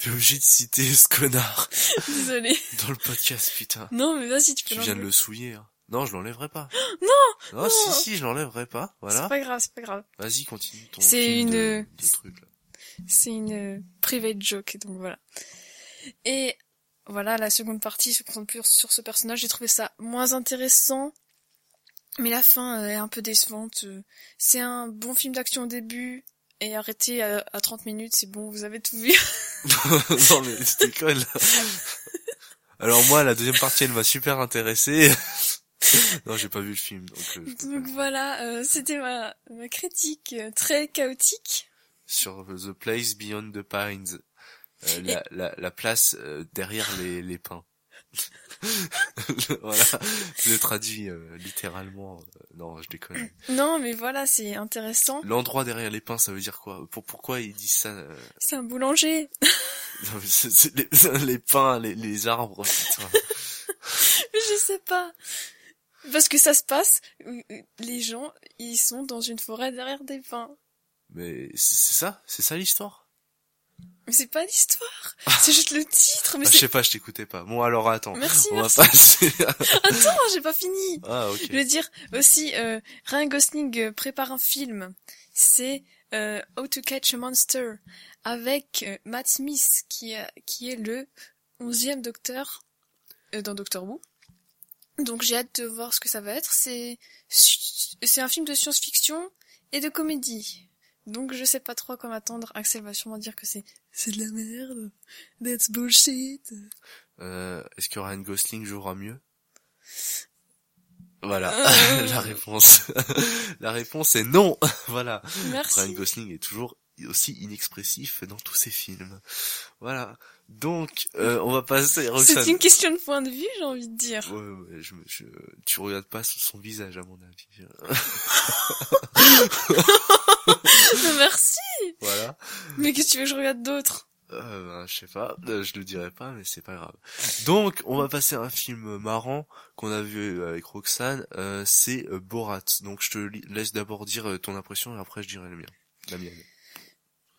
t'es obligé de citer ce connard Désolée. dans le podcast, putain. Non, mais vas-y, tu peux Tu viens de le souiller. hein. Non, je l'enlèverai pas. Non Non, non. si, si, je l'enlèverai pas. C'est Voilà. pas grave, c'est pas grave. Vas-y, continue ton C'est une- de, de truc, là. C'est une euh, private joke, donc voilà. Et voilà, la seconde partie se concentre plus sur ce personnage. J'ai trouvé ça moins intéressant, mais la fin euh, est un peu décevante. Euh, C'est un bon film d'action au début, et arrêté à, à 30 minutes, c'est bon, vous avez tout vu. non, mais tu déconnes, là. Alors moi, la deuxième partie, elle m'a super intéressé. non, j'ai pas vu le film, donc, euh, donc voilà, euh, c'était ma, ma critique euh, très chaotique. sur The Place Beyond the Pines. Euh, la, la, la place euh, derrière les, les pins. voilà, je le traduis euh, littéralement. euh, non, je déconne. Non, mais voilà, c'est intéressant. L'endroit derrière les pins, ça veut dire quoi? Pour pourquoi ils disent ça euh, C'est un boulanger. non, mais les, les pins, les, les arbres. Putain. Mais je sais pas. Parce que ça se passe, euh, les gens, ils sont dans une forêt derrière des pins. Mais c'est ça, c'est ça l'histoire? Mais c'est pas l'histoire. C'est juste le titre. Mais Ah, je sais pas, je t'écoutais pas. Bon, alors attends. Merci, On merci. va passer. à- Attends, j'ai pas fini. ah, ok. Je veux dire aussi, euh, Ryan Gosling euh, prépare un film. C'est euh, How to Catch a Monster avec euh, Matt Smith qui, a- qui est le onzième docteur euh, dans Doctor Who. Donc j'ai hâte de voir ce que ça va être. C'est c'est un film de science-fiction et de comédie. Donc je sais pas trop à quoi m'attendre. Axel va sûrement dire que c'est c'est de la merde. That's bullshit. Euh, Est-ce que Ryan Gosling jouera mieux? Voilà, Euh. la réponse. la réponse est non. voilà. Ryan Merci. Gosling est toujours aussi inexpressif dans tous ses films. Voilà. Donc, euh, on va passer. Roxane. C'est une question de point de vue, j'ai envie de dire. Ouais, ouais, je, me- je, tu regardes pas son visage à mon avis. Merci. voilà. Mais qu'est-ce que tu veux que je regarde d'autre? Euh, ben, je sais pas, euh, je le dirai pas, mais c'est pas grave. Donc, on va passer à un film marrant qu'on a vu avec Roxane, euh, c'est euh, Borat. Donc, je te laisse d'abord dire euh, ton impression et après je dirai le mien. La mienne.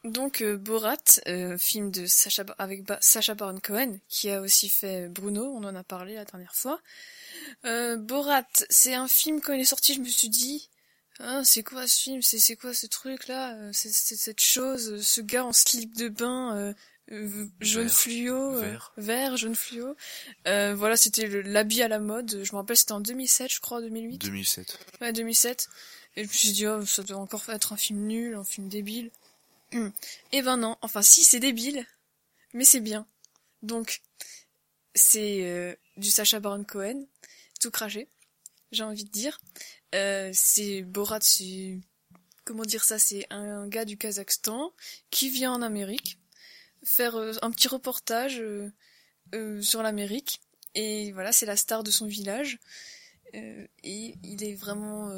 Donc euh, Borat, euh, film de Sacha avec Ba- Sacha Baron Cohen, qui a aussi fait Bruno, on en a parlé la dernière fois. Euh, Borat, c'est un film quand il est sorti, je me suis dit, ah, c'est quoi ce film, c'est c'est quoi ce truc là, Euh, c'est cette chose, euh, ce gars en slip de bain. euh, jaune Vert. fluo, Vert. vert, jaune fluo. Euh, voilà, c'était l'habit à la mode. Je me rappelle, c'était en 2007, je crois, 2008. 2007. Ouais, 2007. Et je me suis dit, oh, ça doit encore être un film nul, un film débile. Et ben non, enfin si, c'est débile, mais c'est bien. Donc, c'est euh, du Sacha Baron Cohen, tout craché, j'ai envie de dire. Euh, c'est Borat, c'est... Comment dire ça C'est un gars du Kazakhstan qui vient en Amérique faire euh, un petit reportage euh, euh, sur l'Amérique. Et voilà, c'est la star de son village. Et il est vraiment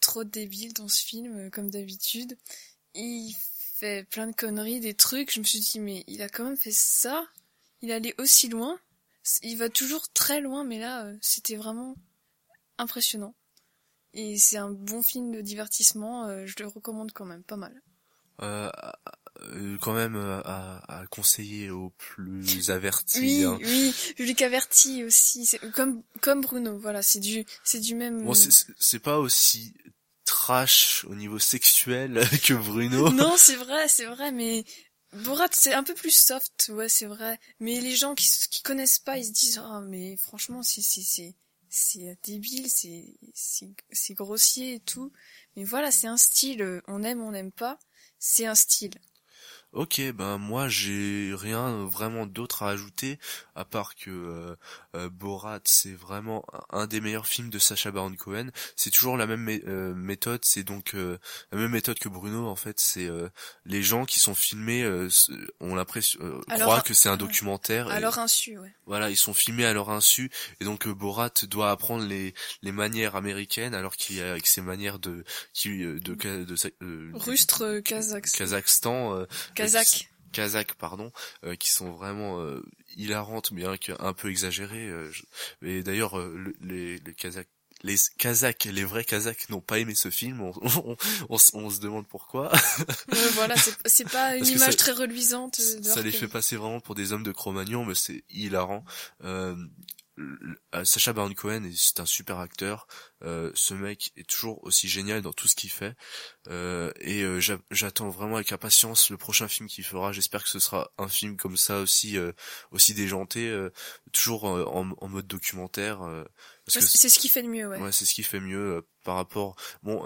trop débile dans ce film, comme d'habitude. Il fait plein de conneries, des trucs. Je me suis dit, mais il a quand même fait ça. Il allait aussi loin. Il va toujours très loin, mais là, euh, c'était vraiment impressionnant. Et c'est un bon film de divertissement. euh, je le recommande quand même, pas mal. Euh, quand même à, à conseiller aux plus avertis. Oui, hein. oui, public averti aussi. Comme comme Bruno. Voilà, c'est du c'est du même. Bon, c'est pas aussi au niveau sexuel que Bruno. non, c'est vrai, c'est vrai, mais Borat, c'est un peu plus soft, ouais, c'est vrai. Mais les gens qui, qui connaissent pas, ils se disent, ah, mais franchement, c'est, c'est, c'est, c'est débile, c'est, c'est, c'est grossier et tout. Mais voilà, c'est un style. On aime, on n'aime pas. C'est un style. Ok, ben moi j'ai rien vraiment d'autre à ajouter à part que euh, euh, Borat c'est vraiment un des meilleurs films de Sacha Baron Cohen. C'est toujours la même euh, méthode, c'est donc la même méthode que Bruno en fait. C'est les gens qui sont filmés ont l'impression croient que c'est un documentaire. À leur insu, ouais. Voilà, ils sont filmés à leur insu et donc Borat doit apprendre les les manières américaines alors qu'il a avec ses manières de qui de de, de, Rustre Kazakhstan Kazakh. Kazakh, pardon, euh, qui sont vraiment euh, hilarantes, bien qu'un peu exagérées. Euh, et d'ailleurs, les, les Kazakhs les Kazakhs, les vrais Kazakhs n'ont pas aimé ce film. On, se demande pourquoi. voilà, c'est pas une image très reluisante. ça les fait passer vraiment pour des hommes de Cro-Magnon, mais c'est hilarant. Euh, Sacha Baron Cohen c'est un super acteur. Euh, ce mec est toujours aussi génial dans tout ce qu'il fait. Euh, et euh, j'attends vraiment avec impatience le prochain film qu'il fera. J'espère que ce sera un film comme ça aussi, aussi déjanté, toujours en, en, mode documentaire. c'est ce qui fait de mieux, ouais. Ouais, c'est ce qui fait mieux par rapport. Bon,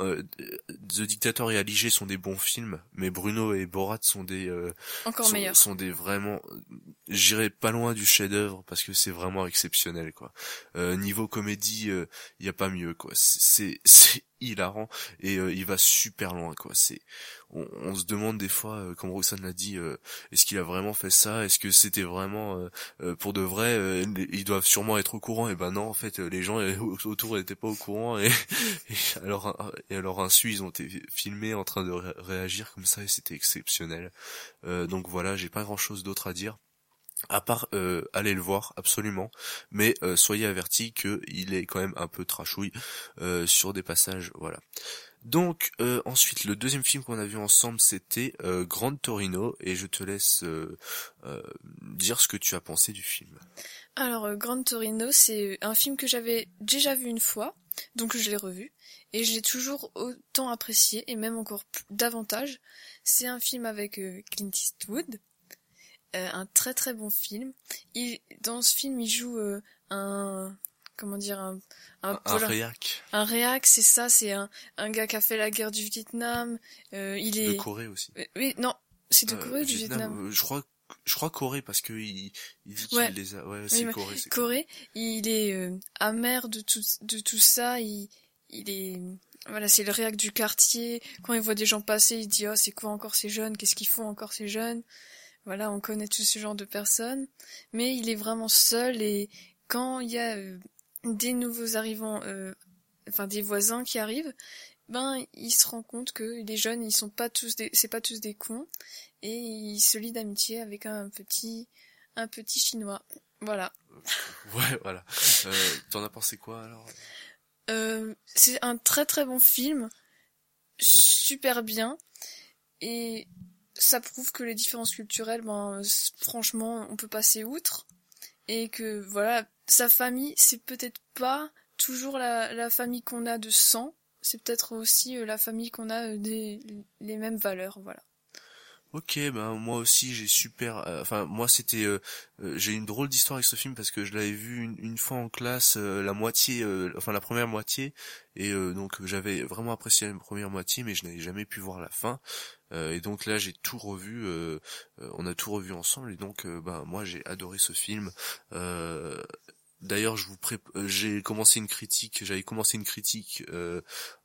The Dictator et Aligé sont des bons films, mais Bruno et Borat sont des encore sont, meilleurs. Sont des vraiment. J'irai pas loin du chef-d'œuvre parce que c'est vraiment exceptionnel, quoi. niveau comédie, il y a pas mieux, quoi c'est c'est hilarant et euh, il va super loin quoi c'est on, se demande des fois euh, comme Roxane l'a dit euh, est-ce qu'il a vraiment fait ça? Est-ce que c'était vraiment pour de vrai ils doivent sûrement être au courant? Et ben non en fait les gens autour n'étaient pas au courant et, alors et alors insu ils ont été filmés en train de réagir comme ça et c'était exceptionnel. Donc voilà j'ai pas grand chose d'autre à dire. À part euh, aller le voir absolument. Mais euh, soyez avertis que il est quand même un peu trashouille euh, sur des passages voilà donc ensuite le deuxième film qu'on a vu ensemble c'était Grand Torino et je te laisse dire ce que tu as pensé du film alors Grand Torino c'est un film que j'avais déjà vu une fois donc je l'ai revu et je l'ai toujours autant apprécié et même encore davantage c'est un film avec Clint Eastwood euh, un très très bon film. Il, dans ce film, il joue euh, un comment dire un un, un réac. Un réac, c'est ça, c'est un un gars qui a fait la guerre du Vietnam. Euh, il est de Corée aussi. oui, non, c'est de Corée ou du Vietnam. Je crois je crois Corée parce que il, il dit qu'il les a ouais c'est Corée c'est Corée il est amer de tout de tout ça il il est voilà c'est le réac du quartier quand il voit des gens passer il dit oh c'est quoi encore ces jeunes? Qu'est-ce qu'ils font encore ces jeunes? Voilà, on connaît tout ce genre de personnes, mais il est vraiment seul et quand il y a euh, des nouveaux arrivants, euh, enfin des voisins qui arrivent, ben il se rend compte que les jeunes ils sont pas tous des, c'est pas tous des cons et il se lie d'amitié avec un petit, un petit chinois. Voilà. Ouais, voilà. Euh, T'en as pensé quoi alors? Euh, C'est un très très bon film, super bien et ça prouve que les différences culturelles, ben, franchement, on peut passer outre. Et que, voilà, sa famille, c'est peut-être pas toujours la, la famille qu'on a de sang, c'est peut-être aussi euh, la famille qu'on a euh, des les mêmes valeurs, voilà. Ok, ben moi aussi j'ai super, euh, enfin moi c'était, j'ai une drôle d'histoire avec ce film parce que je l'avais vu une, une, fois en classe, la moitié, enfin la première moitié, et donc j'avais vraiment apprécié la première moitié, mais je n'avais jamais pu voir la fin. Euh, et donc là j'ai tout revu, euh, euh, on a tout revu ensemble et donc ben moi j'ai adoré ce film. D'ailleurs, je vous j'ai commencé une critique, j'avais commencé une critique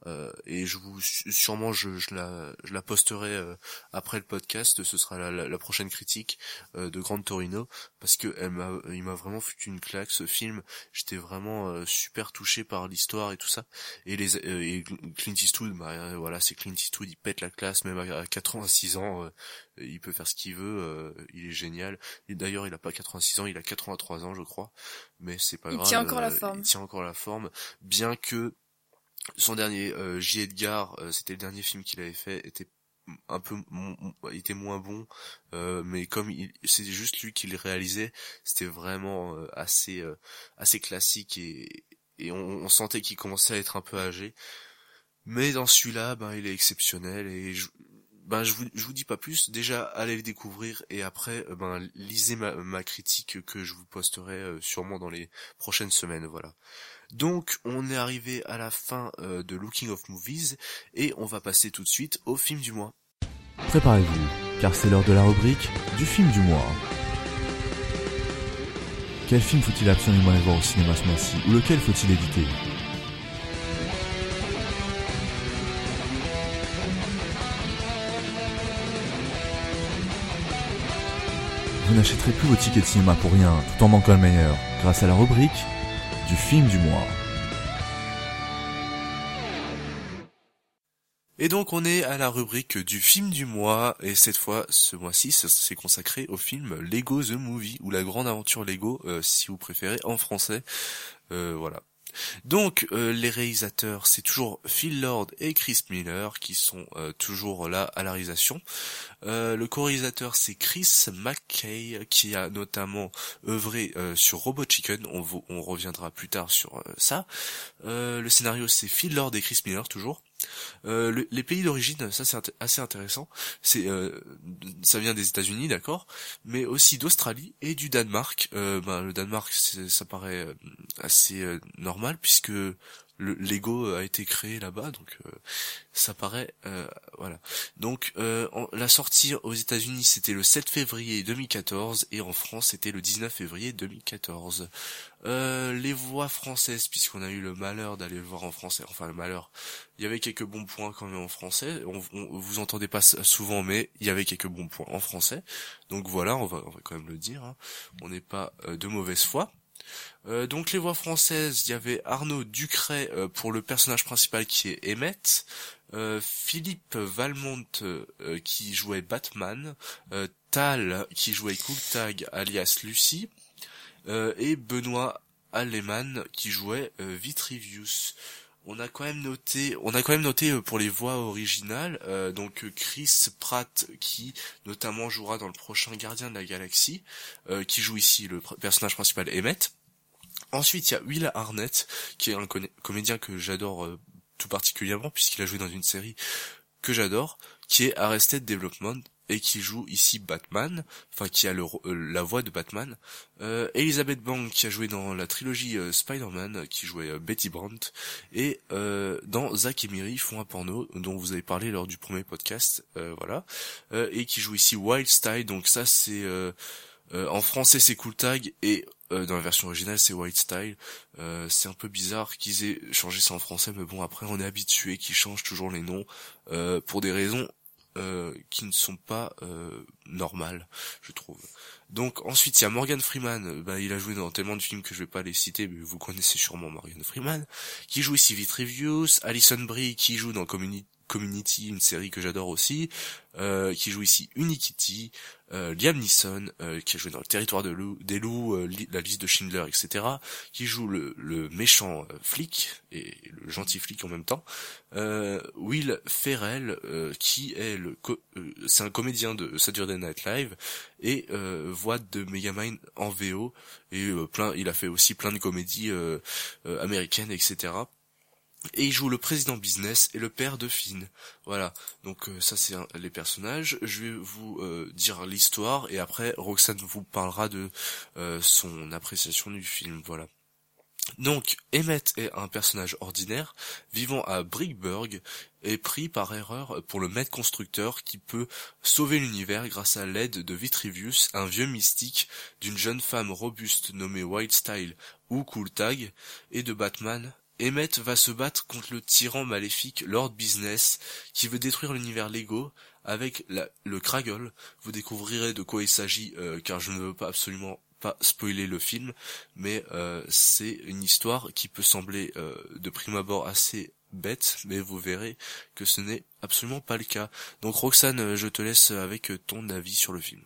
euh, et je vous sûrement je, je la je la posterai euh, après le podcast. Ce sera la, la, prochaine critique euh, de Grande Torino parce que elle m'a il m'a vraiment foutu une claque ce film. J'étais vraiment super touché par l'histoire et tout ça. Et les et Clint Eastwood bah, voilà c'est Clint Eastwood il pète la classe même à 86 ans il peut faire ce qu'il veut il est génial. Et d'ailleurs il a pas 86 ans il a 83 ans je crois. Mais c'est pas grave il tient encore la forme. il tient encore la forme. Bien que son dernier euh, J. Edgar, euh, c'était le dernier film qu'il avait fait, était un peu était moins bon. Euh, mais comme c'est juste lui qui le réalisait c'était vraiment euh, assez assez classique et, et on, sentait qu'il commençait à être un peu âgé. Mais dans celui-là ben il est exceptionnel et ben je vous je vous dis pas plus. Déjà allez le découvrir et après euh, ben lisez ma, ma critique que je vous posterai euh, sûrement dans les prochaines semaines. Voilà. Donc on est arrivé à la fin euh, de Looking of Movies et on va passer tout de suite au film du mois. Préparez-vous, car c'est l'heure de la rubrique du film du mois. Quel film faut-il absolument aller voir au cinéma ce mois-ci ou lequel faut-il éviter Vous n'achèterez plus vos tickets de cinéma pour rien, tout en manquant le meilleur, grâce à la rubrique du film du mois. Et donc on est à la rubrique du film du mois et cette fois ce mois-ci c'est consacré au film Lego the Movie ou la grande aventure Lego euh, si vous préférez en français. Euh, voilà. Donc euh, les réalisateurs, c'est toujours Phil Lord et Chris Miller qui sont euh, toujours là à la réalisation. Euh, le co-réalisateur c'est Chris McKay qui a notamment œuvré sur Robot Chicken. On, on reviendra plus tard sur ça. le scénario c'est Phil Lord et Chris Miller toujours. Euh, les pays d'origine, ça c'est assez intéressant. C'est, euh, ça vient des États-Unis, d'accord, mais aussi d'Australie et du Danemark. Euh, ben, le Danemark, ça paraît assez normal puisque le Lego a été créé là-bas, donc euh, ça paraît euh, voilà. Donc euh, la sortie aux États-Unis c'était le 7 février 2014 et en France c'était le 19 février 2014. Les voix françaises, puisqu'on a eu le malheur d'aller le voir en français, enfin le malheur, il y avait quelques bons points quand même en français. On, vous entendez pas souvent, mais il y avait quelques bons points en français. Donc voilà, on va, quand même le dire. Hein. On n'est pas de mauvaise foi. Euh, donc les voix françaises, il y avait Arnaud Ducret euh, pour le personnage principal qui est Emmett, euh, Philippe Valmont qui jouait Batman, Tal qui jouait Cool Tag alias Lucie, et Benoît Alleman qui jouait Vitrivius. On a quand même noté, on a quand même noté pour les voix originales, donc Chris Pratt qui notamment jouera dans le prochain Gardien de la Galaxie, qui joue ici le personnage principal Emmett. Ensuite, il y a Will Arnett, qui est un comédien que j'adore euh, tout particulièrement, puisqu'il a joué dans une série que j'adore, qui est Arrested Development, et qui joue ici Batman, enfin qui a le, euh, la voix de Batman. Euh, Elizabeth Banks qui a joué dans la trilogie euh, Spider-Man, qui jouait Betty Brandt, et dans Zack et Miri font un porno, dont vous avez parlé lors du premier podcast, voilà, et qui joue ici Wild Style, donc ça c'est... en français c'est Cool Tag et euh, dans la version originale, c'est White Style. Euh, c'est un peu bizarre qu'ils aient changé ça en français, mais bon, après, on est habitué qu'ils changent toujours les noms euh, pour des raisons qui ne sont pas normales, je trouve. Donc ensuite, il y a Morgan Freeman. Bah, il a joué dans tellement de films que je vais pas les citer, mais vous connaissez sûrement Morgan Freeman, qui joue ici Vitrivius, Alison Brie qui joue dans Community Community, une série que j'adore aussi, euh, qui joue ici Unikitty, euh, Liam Neeson, euh, qui a joué dans le territoire de des loups, euh, la liste de Schindler, etc., qui joue le, le méchant euh, flic et le gentil flic en même temps, Will Ferrell, qui est le, c'est un comédien de Saturday Night Live et voix de Megamind en VO et plein, il a fait aussi plein de comédies américaines, etc et il joue le président business et le père de Finn. Voilà, donc euh, ça c'est les personnages. Je vais vous euh, dire l'histoire et après Roxane vous parlera de euh, son appréciation du film. Voilà. Donc Emmett est un personnage ordinaire vivant à Brickburg et pris par erreur pour le maître constructeur qui peut sauver l'univers grâce à l'aide de Vitrivius, un vieux mystique, d'une jeune femme robuste nommée Wildstyle ou Cool Tag, et de Batman, Emmett va se battre contre le tyran maléfique Lord Business qui veut détruire l'univers Lego avec le Kraggle. Vous découvrirez de quoi il s'agit euh, car je ne veux pas absolument pas spoiler le film, mais euh, c'est une histoire qui peut sembler euh, de prime abord assez bête, mais vous verrez que ce n'est absolument pas le cas. Donc Roxane, je te laisse avec ton avis sur le film.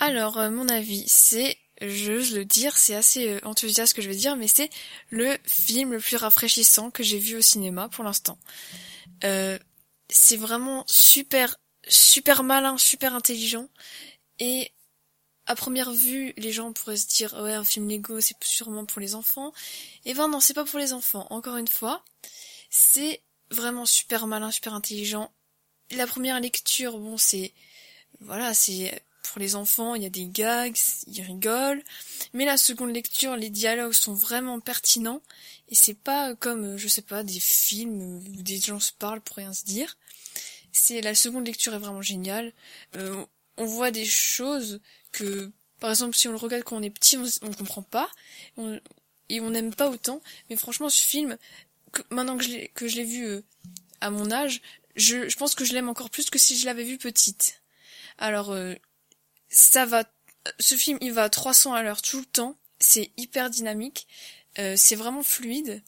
Alors, mon avis, c'est j'ose le dire, c'est assez euh, enthousiaste que je vais dire, mais c'est le film le plus rafraîchissant que j'ai vu au cinéma pour l'instant. Euh, c'est vraiment super, super malin, super intelligent, et à première vue, les gens pourraient se dire ouais un film Lego c'est sûrement pour les enfants. Et ben non, c'est pas pour les enfants. Encore une fois, c'est vraiment super malin, super intelligent la première lecture, bon, c'est voilà, c'est pour les enfants, il y a des gags, ils rigolent. Mais la seconde lecture, les dialogues sont vraiment pertinents et c'est pas comme, je sais pas, des films où des gens se parlent pour rien se dire. C'est la seconde lecture est vraiment géniale. Euh, on voit des choses que, par exemple, si on le regarde quand on est petit, on, on comprend pas et on n'aime pas autant. Mais franchement, ce film, maintenant que je que je l'ai vu euh, à mon âge, je, je pense que je l'aime encore plus que si je l'avais vu petite. Alors, euh, ça va. Ce film, il va à 300 à l'heure tout le temps. C'est hyper dynamique. Euh, c'est vraiment fluide.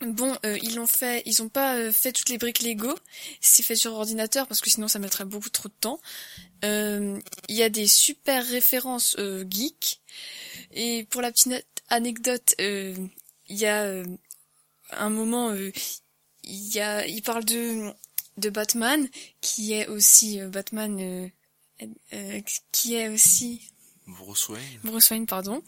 Bon, euh, ils l'ont fait, ils ont pas euh, fait toutes les briques Lego. C'est fait sur ordinateur parce que sinon ça mettrait beaucoup trop de temps. Il y a des super références geeks. Et pour la petite anecdote, il y a un moment, il il parle de Batman qui est aussi Batman euh, qui est aussi Bruce Wayne. Bruce Wayne, pardon.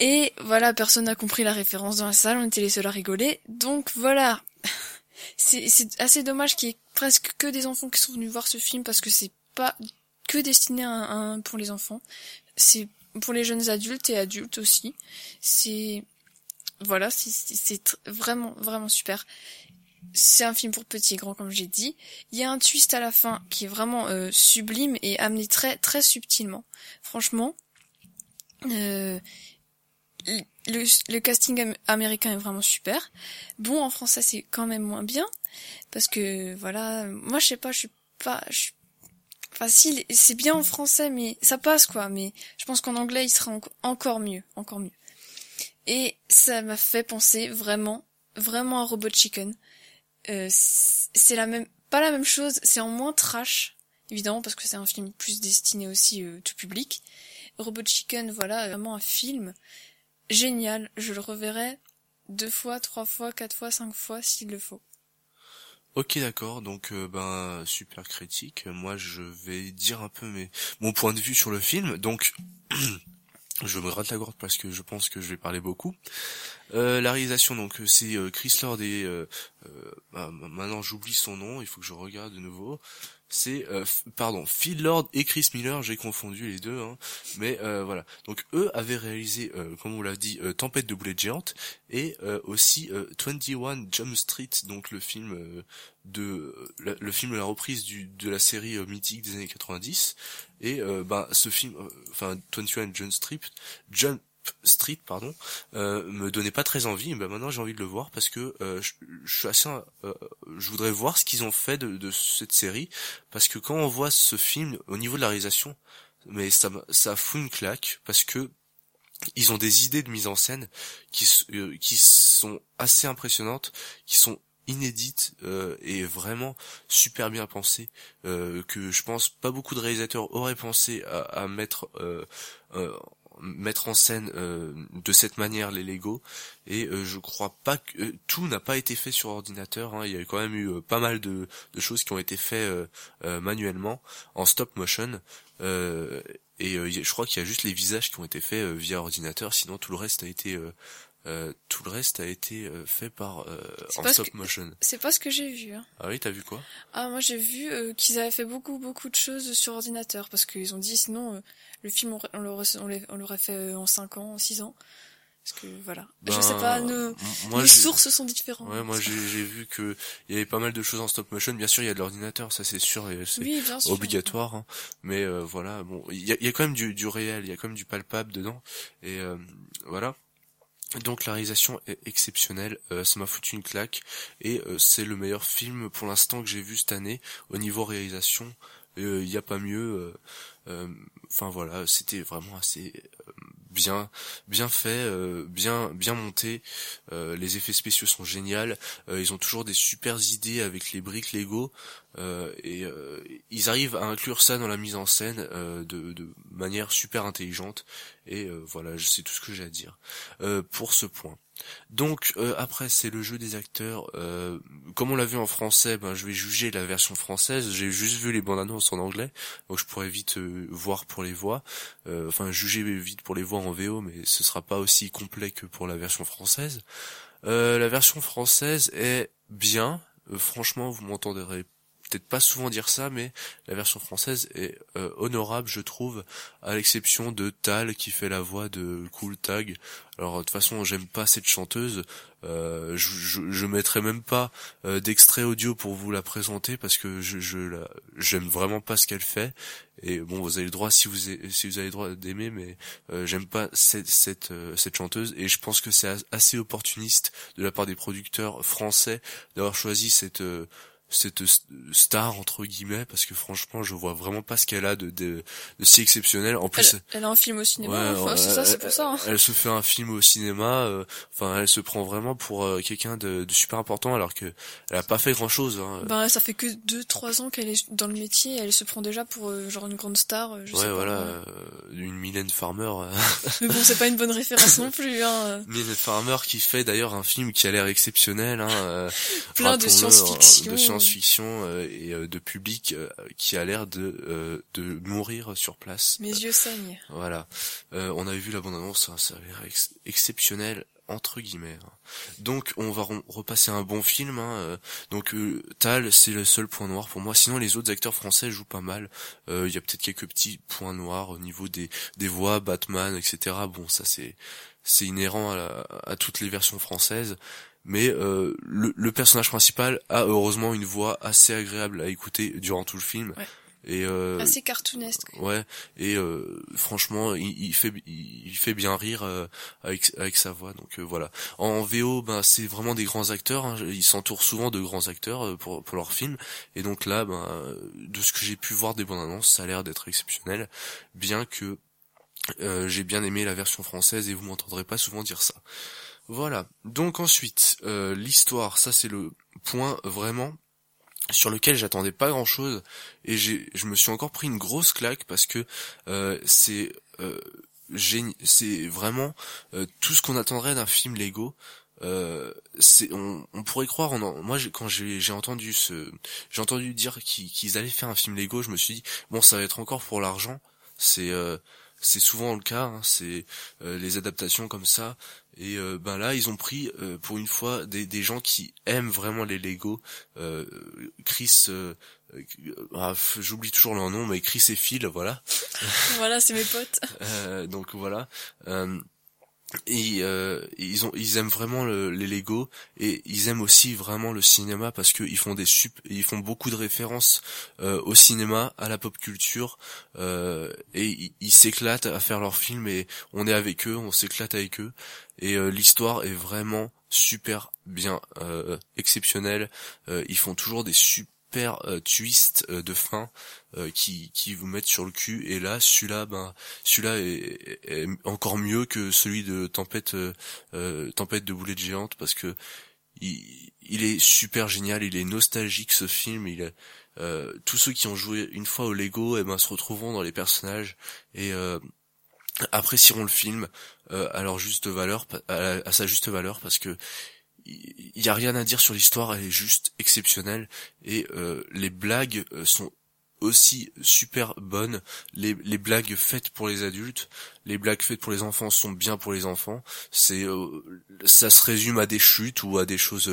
Et voilà, personne n'a compris la référence dans la salle, on était les seuls à rigoler. Donc voilà. C'est assez dommage qu'il y ait presque que des enfants qui sont venus voir ce film parce que c'est pas que destiné à, pour les enfants. C'est pour les jeunes adultes et adultes aussi. C'est voilà, c'est vraiment vraiment super c'est un film pour petits et grands comme j'ai dit. Il y a un twist à la fin qui est vraiment euh, sublime et amené très très subtilement. Franchement, euh, le, casting américain est vraiment super. Bon en français c'est quand même moins bien parce que voilà, moi je sais pas, je suis pas, je suis facile. C'est bien en français mais ça passe quoi. Mais je pense qu'en anglais il sera encore mieux, encore mieux. Et ça m'a fait penser vraiment, vraiment à Robot Chicken. Euh, c'est la même, pas la même chose, c'est en moins trash, évidemment, parce que c'est un film plus destiné aussi euh, tout public. Robot Chicken, voilà, vraiment un film génial. Je le reverrai deux fois, trois fois, quatre fois, cinq fois s'il le faut. Ok d'accord, donc euh, ben super critique. Moi je vais dire un peu mes mon point de vue sur le film. Donc je me gratte la gorge parce que je pense que je vais parler beaucoup. Euh, la réalisation, donc c'est euh, Chris Lord et euh, bah, maintenant j'oublie son nom, il faut que je regarde de nouveau c'est euh, pardon Phil Lord et Chris Miller j'ai confondu les deux hein. mais euh, voilà donc eux avaient réalisé euh, comme on l'a dit Tempête de boulettes géantes et aussi 21 Jump Street donc le film de le film la reprise du, de la série mythique des années 90 et ben ce film enfin 21 Jump Street Jump Street pardon euh, me donnait pas très envie ben maintenant j'ai envie de le voir parce que euh, je, suis assez euh, je voudrais voir ce qu'ils ont fait de, cette série parce que quand on voit ce film au niveau de la réalisation mais ça ça fout une claque parce que ils ont des idées de mise en scène qui qui sont assez impressionnantes qui sont inédites et vraiment super bien pensées que je pense pas beaucoup de réalisateurs auraient pensé à, à mettre euh, mettre en scène euh, de cette manière les Lego. Et euh, je crois pas que euh, tout n'a pas été fait sur ordinateur hein. il y a quand même eu pas mal de, de, choses qui ont été faites manuellement en stop motion. Et je crois qu'il y a juste les visages qui ont été faits via ordinateur. Sinon tout le reste a été euh, tout le reste a été euh, fait par euh, en stop motion. C'est pas ce que j'ai vu. Hein. Ah oui, t'as vu quoi? Ah moi j'ai vu qu'ils avaient fait beaucoup beaucoup de choses sur ordinateur parce qu'ils ont dit sinon le film on l'aurait fait en 5 ans, en 6 ans. Parce que voilà, je sais pas, ben, nos, sources sont différentes. Ouais, moi j'ai vu que il y avait pas mal de choses en stop motion. Bien sûr, il y a de l'ordinateur, ça c'est sûr, c'est obligatoire. Hein. Mais voilà, bon, il y a, y a, quand même du, du réel, il y a quand même du palpable dedans. Et voilà. Donc la réalisation est exceptionnelle, euh, ça m'a foutu une claque et euh, c'est le meilleur film pour l'instant que j'ai vu cette année au niveau réalisation. Il euh, n'y a pas mieux. Enfin voilà, c'était vraiment assez bien bien fait, bien bien monté. les effets spéciaux sont géniaux. ils ont toujours des super idées avec les briques Lego et ils arrivent à inclure ça dans la mise en scène de, de manière super intelligente et euh, voilà, sais tout ce que j'ai à dire euh, pour ce point. Donc euh, après c'est le jeu des acteurs. comme on l'a vu en français, ben je vais juger la version française. J'ai juste vu les bandes annonces en anglais, donc je pourrais vite voir pour les voix. enfin juger vite pour les voix en VO, mais ce sera pas aussi complet que pour la version française. la version française est bien. franchement, vous m'entendrez peut-être pas souvent dire ça, mais la version française est euh, honorable, je trouve, à l'exception de Tal qui fait la voix de Cool Tag. Alors de toute façon, j'aime pas cette chanteuse. Euh, je, je, mettrai même pas euh, d'extrait audio pour vous la présenter parce que je, je j'aime vraiment pas ce qu'elle fait. Et bon, vous avez le droit si vous si vous avez le droit d'aimer, mais euh, j'aime pas cette cette euh, cette chanteuse et je pense que c'est assez opportuniste de la part des producteurs français d'avoir choisi cette cette star entre guillemets parce que franchement je vois vraiment pas ce qu'elle a de, de, de, si exceptionnel en plus elle, elle, a un film au cinéma enfin, c'est ça c'est pour ça hein. elle, se fait un film au cinéma euh, enfin elle se prend vraiment pour euh, quelqu'un de, de, super important alors que elle a pas fait grand chose hein. ben ça fait que deux trois ans qu'elle est dans le métier elle se prend déjà pour euh, genre une grande star je ouais sais voilà pas, une Mylène Farmer mais bon c'est pas une bonne référence non plus hein Mylène Farmer qui fait d'ailleurs un film qui a l'air exceptionnel hein plein de science-fiction fiction euh, et euh, de public euh, qui a l'air de de mourir sur place. Mes yeux saignent. Voilà. on avait vu la bande annonce, hein, ça a l'air exceptionnel entre guillemets. Hein. Donc on va repasser un bon film. Hein. Donc Tal, c'est le seul point noir pour moi. Sinon les autres acteurs français jouent pas mal. Il y a peut-être quelques petits points noirs au niveau des des voix, Batman, etc. Bon ça c'est c'est inhérent à, à, toutes les versions françaises mais euh, le, le, personnage principal a heureusement une voix assez agréable à écouter durant tout le film. Ouais. Et euh, assez cartoonesque. Ouais, et euh, franchement, il, il, fait il fait bien rire euh, avec avec sa voix. Donc euh, voilà. En VO, ben c'est vraiment des grands acteurs. Hein. Ils s'entourent souvent de grands acteurs euh, pour pour leurs films. Et donc là, ben de ce que j'ai pu voir des bandes annonces, ça a l'air d'être exceptionnel, bien que j'ai bien aimé la version française et vous m'entendrez pas souvent dire ça. Voilà. Donc ensuite, euh, l'histoire, ça c'est le point vraiment sur lequel j'attendais pas grand chose et j'ai je me suis encore pris une grosse claque parce que euh, c'est euh, c'est vraiment euh, tout ce qu'on attendrait d'un film Lego euh, c'est on, on, pourrait croire on moi quand j'ai entendu ce j'ai entendu dire qu'ils allaient faire un film Lego je me suis dit bon ça va être encore pour l'argent c'est euh, c'est souvent le cas, hein, c'est euh, les adaptations comme ça. Et euh, ben là, ils ont pris euh, pour une fois des, des, gens qui aiment vraiment les Lego. Chris, ah, j'oublie toujours leur nom, mais Chris et Phil, voilà. voilà, c'est mes potes. donc voilà. Et euh, ils ont, ils aiment vraiment le, les Lego et ils aiment aussi vraiment le cinéma parce qu'ils font des sup, ils font beaucoup de références euh, au cinéma, à la pop culture euh, et ils s'éclatent à faire leurs films et on est avec eux, on s'éclate avec eux et euh, l'histoire est vraiment super bien euh, exceptionnelle. Euh, ils font toujours des super euh, twist euh, de fin euh, qui qui vous mettent sur le cul. Et là celui-là ben celui-là est, encore mieux que celui de tempête tempête de boulettes géantes parce que il, il, est super génial il est nostalgique ce film. Il tous ceux qui ont joué une fois au Lego et eh ben se retrouveront dans les personnages. Et apprécieront le film à leur juste valeur à sa juste valeur parce que il y a rien à dire sur l'histoire, elle est juste exceptionnelle et euh, les blagues euh, sont aussi super bonnes. Les, les blagues faites pour les adultes, les blagues faites pour les enfants sont bien pour les enfants. C'est euh, ça se résume à des chutes ou à des choses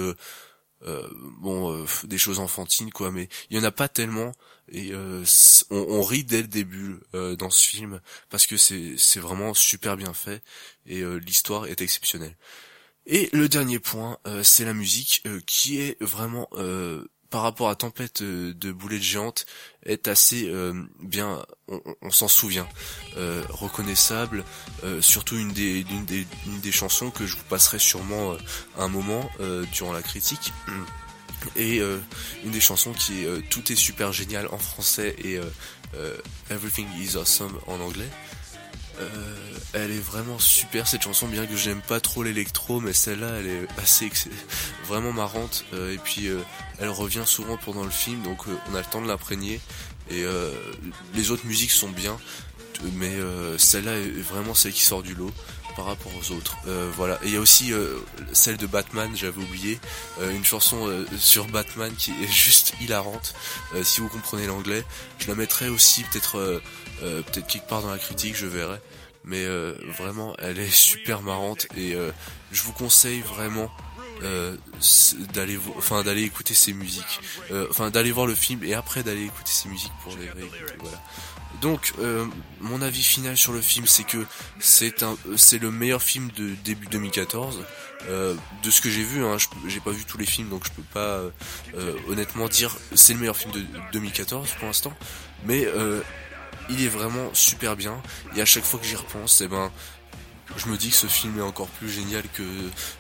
bon des choses enfantines quoi, mais il y en a pas tellement et on, on, rit dès le début dans ce film parce que c'est c'est vraiment super bien fait et l'histoire est exceptionnelle. Et le dernier point, euh, c'est la musique euh, qui est vraiment euh, par rapport à Tempête de boulettes géantes est assez bien, on, s'en souvient, reconnaissable. surtout une des, une des, une des chansons que je vous passerai sûrement un moment durant la critique. Et une des chansons qui est Tout est super génial en français et Everything is awesome en anglais. Euh, elle est vraiment super cette chanson, bien que j'aime pas trop l'électro, mais celle-là elle est assez vraiment marrante. Euh, et puis euh, elle revient souvent pendant le film, donc on a le temps de l'imprégner. Et les autres musiques sont bien, mais celle-là est vraiment celle qui sort du lot par rapport aux autres. voilà. Et il y a aussi celle de Batman, j'avais oublié, une chanson sur Batman qui est juste hilarante. si vous comprenez l'anglais, je la mettrai aussi peut-être peut-être quelque part dans la critique, je verrai mais euh, vraiment elle est super marrante et euh, je vous conseille vraiment euh, d'aller enfin d'aller écouter ses musiques. Euh, enfin d'aller voir le film et après d'aller écouter ses musiques pour les réécouter voilà. Donc euh, mon avis final sur le film c'est que c'est un c'est le meilleur film de début 2014 euh, de ce que j'ai vu hein, j'ai pas vu tous les films donc je peux pas euh, honnêtement dire c'est le meilleur film de 2014 pour l'instant. Mais il est vraiment super bien. Et à chaque fois que j'y repense eh ben je me dis que ce film est encore plus génial que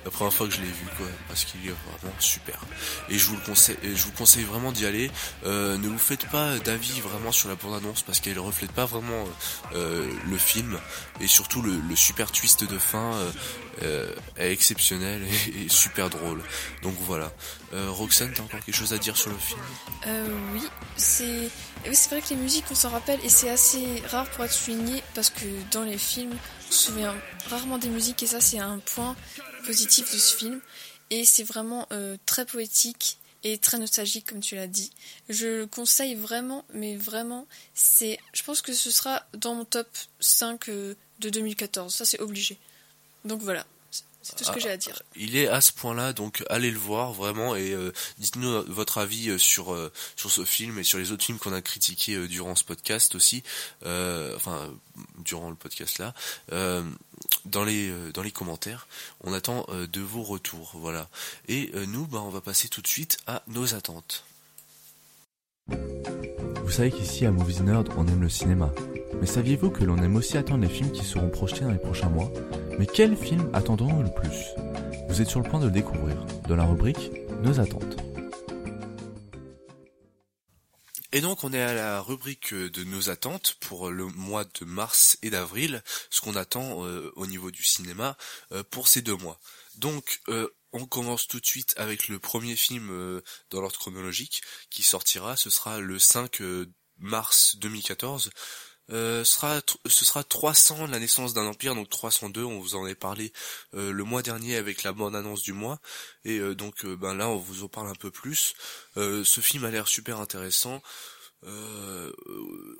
la première fois que je l'ai vu, quoi, parce qu'il est vraiment super. Et je vous le conseille, je vous conseille vraiment d'y aller. Euh, ne vous faites pas d'avis vraiment sur la bande-annonce parce qu'elle reflète pas vraiment euh, le film et surtout le, super twist de fin euh, est exceptionnel et, super drôle. Donc voilà. Roxane, t'as encore quelque chose à dire sur le film? Oui, c'est c'est vrai que les musiques on s'en rappelle et c'est assez rare pour être souligné parce que dans les films je me souviens rarement des musiques et ça c'est un point positif de ce film. Et c'est vraiment euh, très poétique et très nostalgique comme tu l'as dit. Je le conseille vraiment, mais vraiment, c'est, je pense que ce sera dans mon top 5 euh, de 2014. Ça c'est obligé. Donc voilà. C'est tout ce que j'ai à dire. Ah, il est à ce point-là, donc allez le voir vraiment et euh, dites-nous votre avis euh, sur euh, sur ce film et sur les autres films qu'on a critiqués durant ce podcast aussi, enfin durant le podcast là, dans les dans les commentaires. On attend de vos retours, voilà. Et nous, bah, on va passer tout de suite à nos attentes. Vous savez qu'ici à Movies Nerd, on aime le cinéma. Mais saviez-vous que l'on aime aussi attendre les films qui seront projetés dans les prochains mois? Mais quels films attendons-nous le plus? Vous êtes sur le point de le découvrir, dans la rubrique Nos attentes. Et donc on est à la rubrique de nos attentes pour le mois de mars et d'avril, ce qu'on attend euh, au niveau du cinéma euh, pour ces deux mois. Donc euh, on commence tout de suite avec le premier film dans l'ordre chronologique qui sortira, ce sera le 5 mars 2014. Euh, sera, ce sera 300 la naissance d'un empire, donc 302, on vous en a parlé euh, le mois dernier avec la bonne annonce du mois, et euh, donc ben là on vous en parle un peu plus. ce film a l'air super intéressant.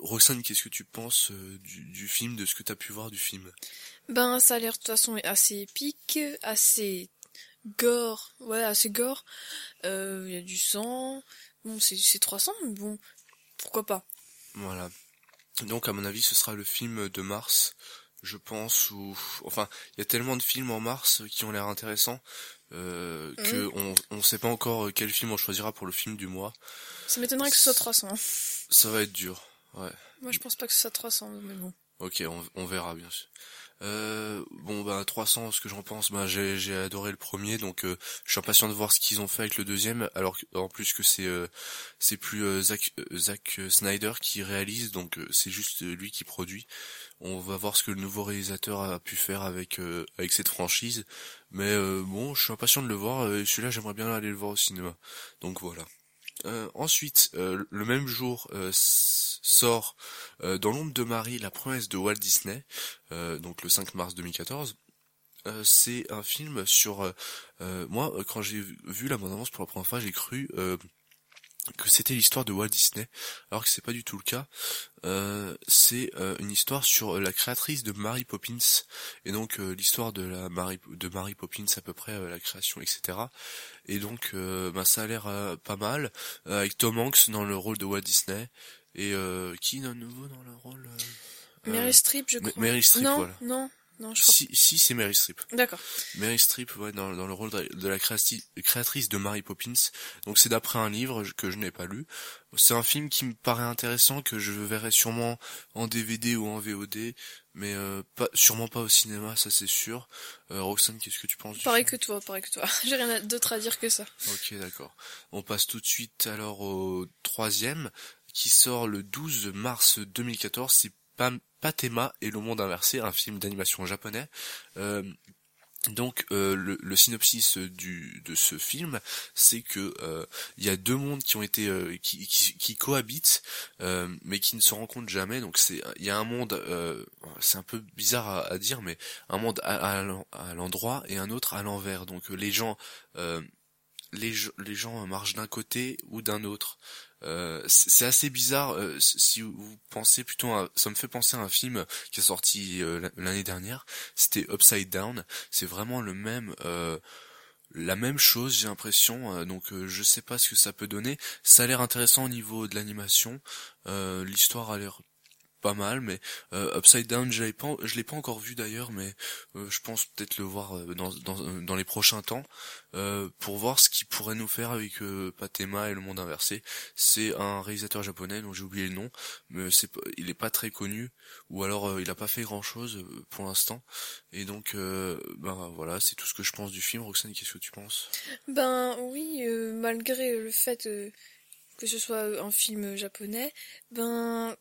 Roxane, qu'est-ce que tu penses du, du, film, de ce que tu pu voir du film? Ben ça a l'air de toute façon assez épique, assez gore, ouais assez gore. Il y a du sang, bon c'est 300, mais bon pourquoi pas. Voilà. Donc à mon avis ce sera le film de mars, je pense, ou enfin il y a tellement de films en mars qui ont l'air intéressants euh, mhm. que on on sait pas encore quel film on choisira pour le film du mois. Ça m'étonnerait que ce soit 300. Ça va être dur, ouais. Moi je pense pas que ce soit 300, mais bon. Ok, on, on verra bien sûr. Euh, bon bah 300 ce que j'en pense bah j'ai adoré le premier donc euh, je suis impatient de voir ce qu'ils ont fait avec le deuxième alors en plus que c'est euh, c'est plus euh, Zack Zack Snyder qui réalise donc c'est juste lui qui produit. On va voir ce que le nouveau réalisateur a pu faire avec avec cette franchise mais bon je suis impatient de le voir celui-là j'aimerais bien aller le voir au cinéma. Donc voilà. Ensuite le même jour sort euh, dans l'ombre de Marie, la promesse de Walt Disney, euh, donc le 5 mars 2014. Euh, c'est un film sur moi quand j'ai vu la bande annonce pour la première fois j'ai cru que c'était l'histoire de Walt Disney, alors que c'est pas du tout le cas. Euh, c'est euh, une histoire sur la créatrice de Mary Poppins et donc euh, l'histoire de la Mary de Mary Poppins à peu près la création etc. Et donc ben, ça a l'air pas mal avec Tom Hanks dans le rôle de Walt Disney et qui de nouveau dans le rôle Mary Streep je crois. Mary Streep non, voilà. Non, non, je si, si c'est Mary Streep. D'accord. Mary Streep, ouais, dans, dans le rôle de la créatrice de Mary Poppins. Donc c'est d'après un livre que je n'ai pas lu. C'est un film qui me paraît intéressant, que je verrai sûrement en DVD ou en VOD, mais euh, pas, sûrement pas au cinéma, ça c'est sûr. Euh, Roxane, qu'est-ce que tu penses du Pareil que toi, pareil que toi. J'ai rien d'autre à dire que ça. Ok, d'accord. On passe tout de suite alors au troisième, qui sort le 12 mars 2014. C'est Patema et le monde inversé, un film d'animation japonais. Euh, donc euh, le, synopsis du de ce film, c'est que euh, il y a deux mondes qui ont été qui, qui, cohabitent, mais qui ne se rencontrent jamais. Donc c'est il y a un monde, c'est un peu bizarre à, dire, mais un monde à, à l'endroit et un autre à l'envers. Donc les gens les, les gens marchent d'un côté ou d'un autre. Euh, c'est assez bizarre euh, si vous pensez plutôt à, ça me fait penser à un film qui est sorti euh, l'année dernière c'était Upside Down c'est vraiment le même la même chose, j'ai l'impression. donc je sais pas ce que ça peut donner. Ça a l'air intéressant au niveau de l'animation. L'histoire a l'air pas mal, mais euh, Upside Down, je pas, je l'ai pas encore vu d'ailleurs, mais euh, je pense peut-être le voir euh, dans, dans, dans les prochains temps pour voir ce qu'il pourrait nous faire avec Patema et le monde inversé. C'est un réalisateur japonais dont j'ai oublié le nom, mais c'est il est pas très connu ou alors il a pas fait grand chose pour l'instant. Et donc ben voilà, c'est tout ce que je pense du film. Roxane, qu'est-ce que tu penses? Ben oui, malgré le fait que ce soit un film japonais, ben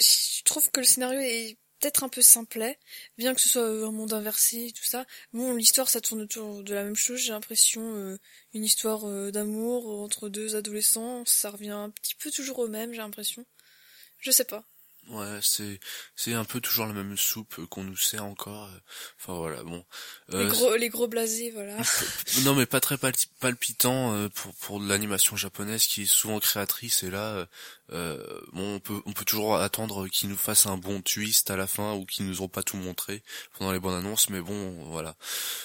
je trouve que le scénario est peut-être un peu simplet, bien que ce soit euh, un monde inversé et tout ça. Bon, l'histoire, ça tourne autour de la même chose, j'ai l'impression, euh, une histoire euh, d'amour entre deux adolescents, ça revient un petit peu toujours au même, j'ai l'impression. Je sais pas. Ouais, c'est c'est un peu toujours la même soupe qu'on nous sert encore. Enfin voilà, bon. les gros les gros blasés, voilà. non mais pas très palpitant pour pour l'animation japonaise qui est souvent créatrice et là euh, bon, on peut, on peut toujours attendre qu'ils nous fassent un bon twist à la fin ou qu'ils nous ont pas tout montré pendant les bonnes annonces, mais bon, voilà.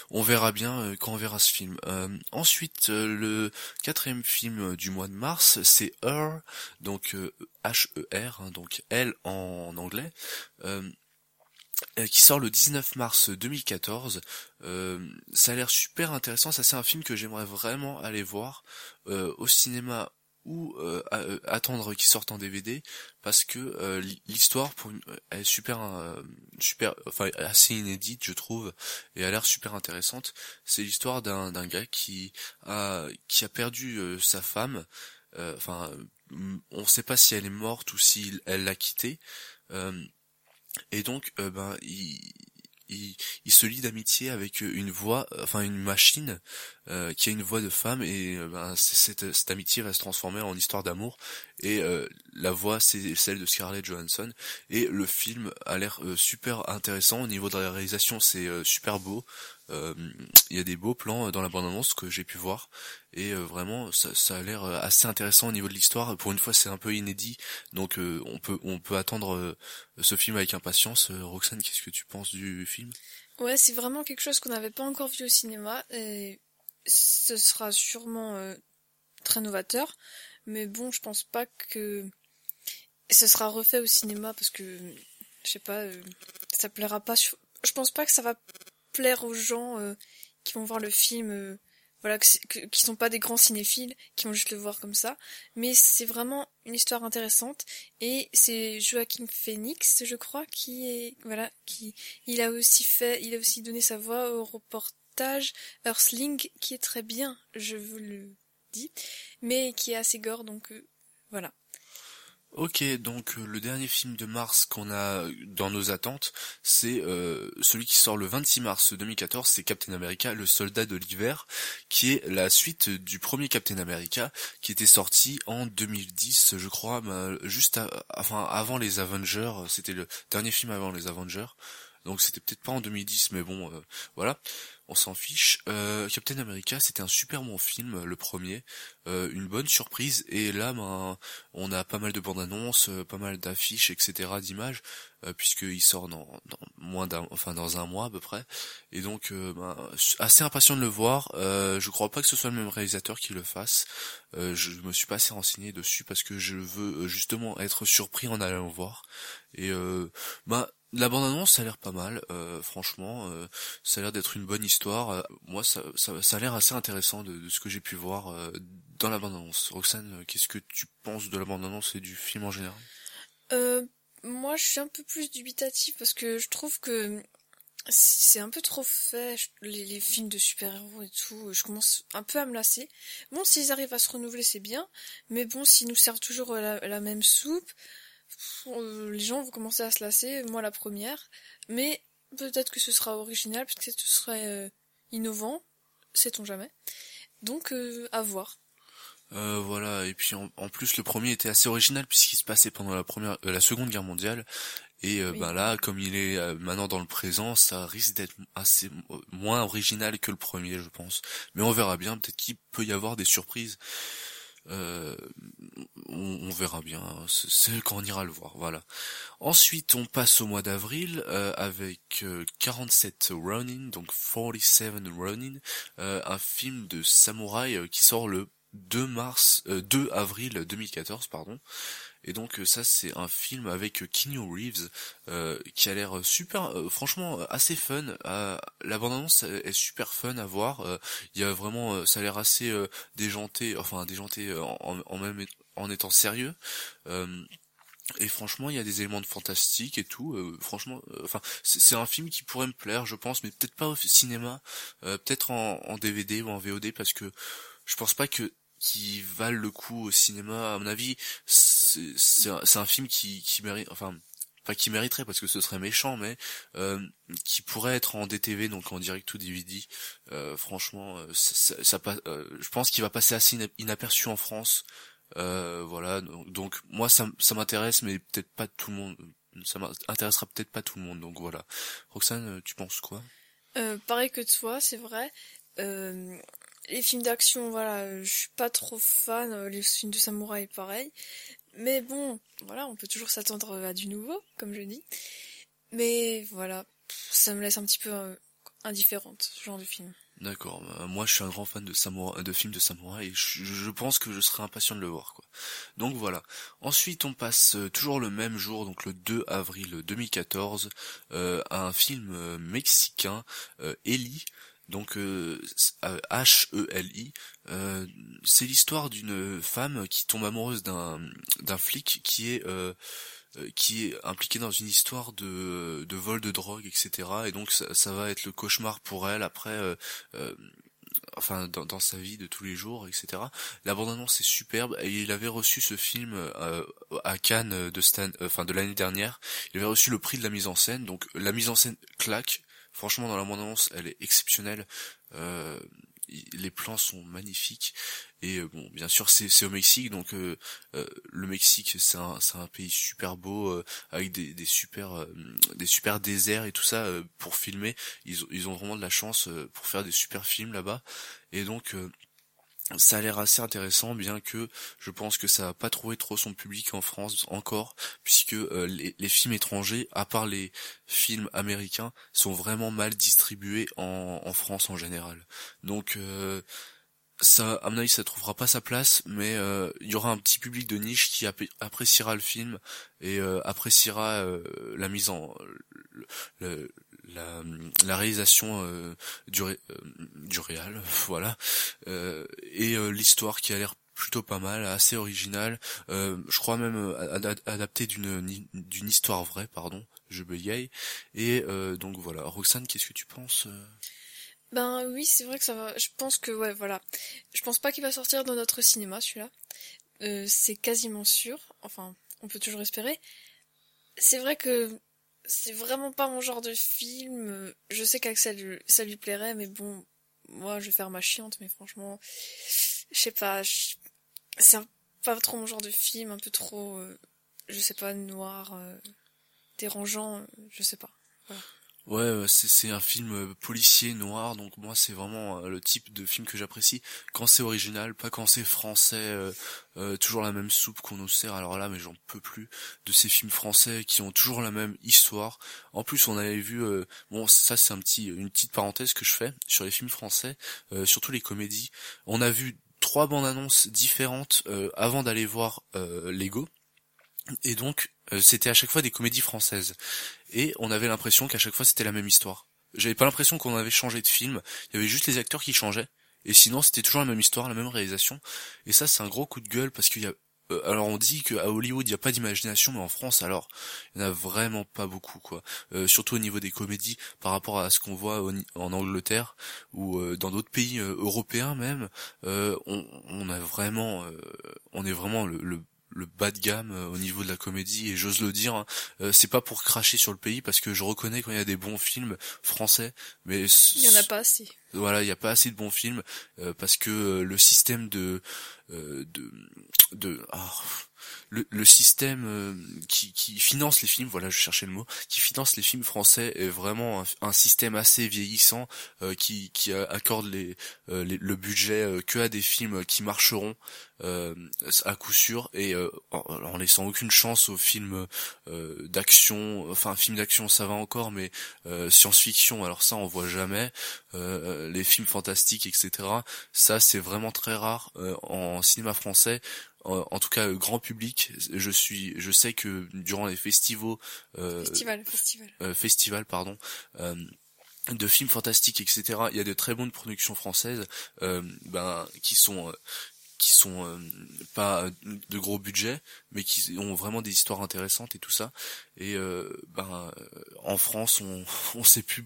On verra bien euh, quand on verra ce film. Euh, ensuite, le quatrième film du mois de mars, c'est Her, donc H-E-R, hein, donc L en anglais. qui sort le 19 mars 2014. ça a l'air super intéressant. Ça c'est un film que j'aimerais vraiment aller voir au cinéma ou euh, euh, attendre qu'il sorte en DVD parce que euh, l'histoire pour est super super enfin assez inédite je trouve et a l'air super intéressante c'est l'histoire d'un d'un gars qui a qui a perdu sa femme enfin on sait pas si elle est morte ou si elle l'a quitté et donc ben il il, se lie d'amitié avec une voix, enfin une machine euh, qui a une voix de femme et euh, ben, cette, cette, amitié va se transformer en histoire d'amour. Et euh, la voix c'est celle de Scarlett Johansson. Et le film a l'air super intéressant. Au niveau de la réalisation c'est super beau. Il y a des beaux plans dans la bande-annonce que j'ai pu voir et vraiment ça, ça a l'air assez intéressant au niveau de l'histoire. Pour une fois c'est un peu inédit. Donc on peut on peut attendre ce film avec impatience. Roxane qu'est-ce que tu penses du film? Ouais, c'est vraiment quelque chose qu'on n'avait pas encore vu au cinéma. Et ce sera sûrement euh, très novateur, mais bon, je pense pas que ce sera refait au cinéma parce que je sais pas, euh, ça plaira pas. Je pense pas que ça va plaire aux gens euh, qui vont voir le film, voilà, qui sont pas des grands cinéphiles, qui vont juste le voir comme ça. Mais c'est vraiment une histoire intéressante et c'est Joachim Phoenix, je crois, qui est voilà, qui il a aussi fait, il a aussi donné sa voix au reporter Earthling qui est très bien, je vous le dis, mais qui est assez gore, donc euh, voilà. Ok, donc euh, le dernier film de mars qu'on a dans nos attentes, c'est euh, celui qui sort le 26 mars 2014, c'est Captain America, le soldat de l'hiver, qui est la suite du premier Captain America, qui était sorti en 2010, je crois, bah, juste avant les Avengers, c'était le dernier film avant les Avengers. Donc c'était peut-être pas en 2010, mais bon, voilà on s'en fiche. Euh, Captain America, c'était un super bon film, le premier, euh, une bonne surprise. Et là, ben, on a pas mal de bandes annonces, euh, pas mal d'affiches, etc., d'images, puisqu'il sort dans, moins d'un, enfin dans un mois à peu près. Et donc, ben, assez impatient de le voir. je crois pas que ce soit le même réalisateur qui le fasse. je me suis pas assez renseigné dessus parce que je veux justement être surpris en allant le voir. Et ben la bande-annonce, ça a l'air pas mal, euh, franchement, euh, ça a l'air d'être une bonne histoire. Euh, moi, ça, ça, ça, a l'air assez intéressant de, ce que j'ai pu voir dans la bande-annonce. Roxane, qu'est-ce que tu penses de la bande-annonce et du film en général? Moi, je suis un peu plus dubitatif parce que je trouve que c'est un peu trop fait, les, films de super-héros et tout, je commence un peu à me lasser. Bon, s'ils arrivent à se renouveler, c'est bien, mais bon, s'ils nous servent toujours la même soupe, euh, les gens vont commencer à se lasser, moi la première, mais peut-être que ce sera original, peut-être que ce serait euh, innovant, sait-on jamais. Donc euh, à voir. voilà, et puis en, plus le premier était assez original puisqu'il se passait pendant la première, la seconde guerre mondiale, et ben là, comme il est maintenant dans le présent, ça risque d'être assez moins original que le premier, je pense. Mais on verra bien, peut-être qu'il peut y avoir des surprises. Euh, on, verra bien, c'est quand on ira le voir, voilà. Ensuite, on passe au mois d'avril euh, avec 47 Ronin, donc 47 Ronin, un film de samouraï qui sort le 2 mars, 2 avril 2014, pardon. Et donc ça c'est un film avec Keanu Reeves euh, qui a l'air super, franchement assez fun. la bande-annonce est super fun à voir. Il y a vraiment, ça a l'air assez déjanté, enfin déjanté en, en, même en étant sérieux. Euh, et franchement, il y a des éléments de fantastique et tout. Euh, franchement, euh, enfin, c'est un film qui pourrait me plaire, je pense, mais peut-être pas au cinéma, peut-être en, en, DVD ou en VOD, parce que je pense pas que qui valent le coup au cinéma. À mon avis, c'est un, un, film qui, qui mérite, enfin, pas qui mériterait parce que ce serait méchant, mais euh, qui pourrait être en DTV, donc en direct ou DVD. Euh, franchement, ça, ça, ça je pense qu'il va passer assez inaperçu en France. Euh, voilà, donc moi ça, ça m'intéresse, mais peut-être pas tout le monde. Ça m'intéressera peut-être pas tout le monde, donc voilà. Roxane, tu penses quoi? Euh, Pareil que toi, c'est vrai. Euh, les films d'action, voilà, je suis pas trop fan. Les films de samouraï, pareil. Mais bon, voilà, on peut toujours s'attendre à du nouveau, comme je dis. Mais voilà, ça me laisse un petit peu indifférente, ce genre de film. D'accord. Bah, moi, je suis un grand fan de samouraï, de films de samouraï et je, pense que je serai impatient de le voir. Quoi. Donc voilà. Ensuite, on passe euh, toujours le même jour, donc le 2 avril 2014, euh, à un film euh, mexicain, Eli. Donc H-E-L-I, c'est l'histoire d'une femme qui tombe amoureuse d'un d'un flic qui est euh, qui est impliquée dans une histoire de, de vol de drogue, etc. Et donc ça, va être le cauchemar pour elle après, euh, euh, enfin dans, dans, sa vie de tous les jours, etc. La bande-annonce est superbe. Et il avait reçu ce film à Cannes de Stan, enfin de l'année dernière. Il avait reçu le prix de la mise en scène. Donc la mise en scène claque. Franchement, dans la bande-annonce, elle est exceptionnelle. Euh, les plans sont magnifiques. Et euh, bon bien sûr c'est au Mexique donc euh, le Mexique c'est un c'est un pays super beau avec des des super des super déserts et tout ça pour filmer. Ils ils ont vraiment de la chance pour faire des super films là-bas. Et donc ça a l'air assez intéressant, bien que je pense que ça va pas trouvé trop son public en France encore, puisque euh, les, films étrangers, à part les films américains, sont vraiment mal distribués en, France en général. Donc euh, ça, à mon avis, ça trouvera pas sa place, mais euh, il y aura un petit public de niche qui appréciera le film et appréciera la mise en le, la, la réalisation euh, du, ré, euh, du réal, voilà, euh, et l'histoire qui a l'air plutôt pas mal, assez originale, je crois même adapté d'une d'une histoire vraie, pardon, je bégaye, et donc voilà. Roxane, qu'est-ce que tu penses Ben oui, c'est vrai que ça va. Je pense que ouais, voilà. Je pense pas qu'il va sortir dans notre cinéma celui-là. c'est quasiment sûr. Enfin, on peut toujours espérer. C'est vrai que c'est vraiment pas mon genre de film. Je sais qu'Axel, ça lui plairait, mais bon, moi, je vais faire ma chiante, mais franchement, je sais pas, c'est pas trop mon genre de film, un peu trop, euh, je sais pas, noir, euh, dérangeant, je sais pas. Ouais, c'est un film euh, policier noir, donc moi c'est vraiment euh, le type de film que j'apprécie quand c'est original, pas quand c'est français, euh, toujours la même soupe qu'on nous sert. Alors là, mais j'en peux plus de ces films français qui ont toujours la même histoire. En plus, on avait vu, bon, ça c'est un petit, une petite parenthèse que je fais sur les films français, surtout les comédies. On a vu trois bandes annonces différentes avant d'aller voir Lego. Et donc, c'était à chaque fois des comédies françaises et on avait l'impression qu'à chaque fois c'était la même histoire. J'avais pas l'impression qu'on avait changé de film, il y avait juste les acteurs qui changeaient, et sinon c'était toujours la même histoire, la même réalisation, et ça c'est un gros coup de gueule parce qu'il y a euh, alors on dit qu'à Hollywood il n'y a pas d'imagination, mais en France alors il n'y en a vraiment pas beaucoup quoi. Euh, surtout au niveau des comédies par rapport à ce qu'on voit en Angleterre ou euh, dans d'autres pays européens même, on, on, a vraiment, on est vraiment le le bas de gamme euh, au niveau de la comédie et j'ose le dire hein, euh, c'est pas pour cracher sur le pays parce que je reconnais quand il y a des bons films français mais il y en a pas assez. voilà il y a pas assez de bons films euh, parce que le système de de de ah, le, le système euh, qui, qui finance les films, voilà, je cherchais le mot, qui finance les films français est vraiment un, un système assez vieillissant euh, qui, qui accorde les, euh, les, le budget que à des films qui marcheront à coup sûr et en, en, laissant aucune chance aux films d'action, enfin film d'action ça va encore, mais science-fiction, alors ça on voit jamais, les films fantastiques etc. Ça c'est vraiment très rare en cinéma français en, tout cas grand public. Je suis, je sais que durant les festivals, euh, festival, festival, euh, festival, pardon. Euh, de films fantastiques, etc. Il y a de très bonnes productions françaises, euh, ben qui sont qui sont euh, pas de gros budget, mais qui ont vraiment des histoires intéressantes et tout ça. Et euh, ben en France, on on sait plus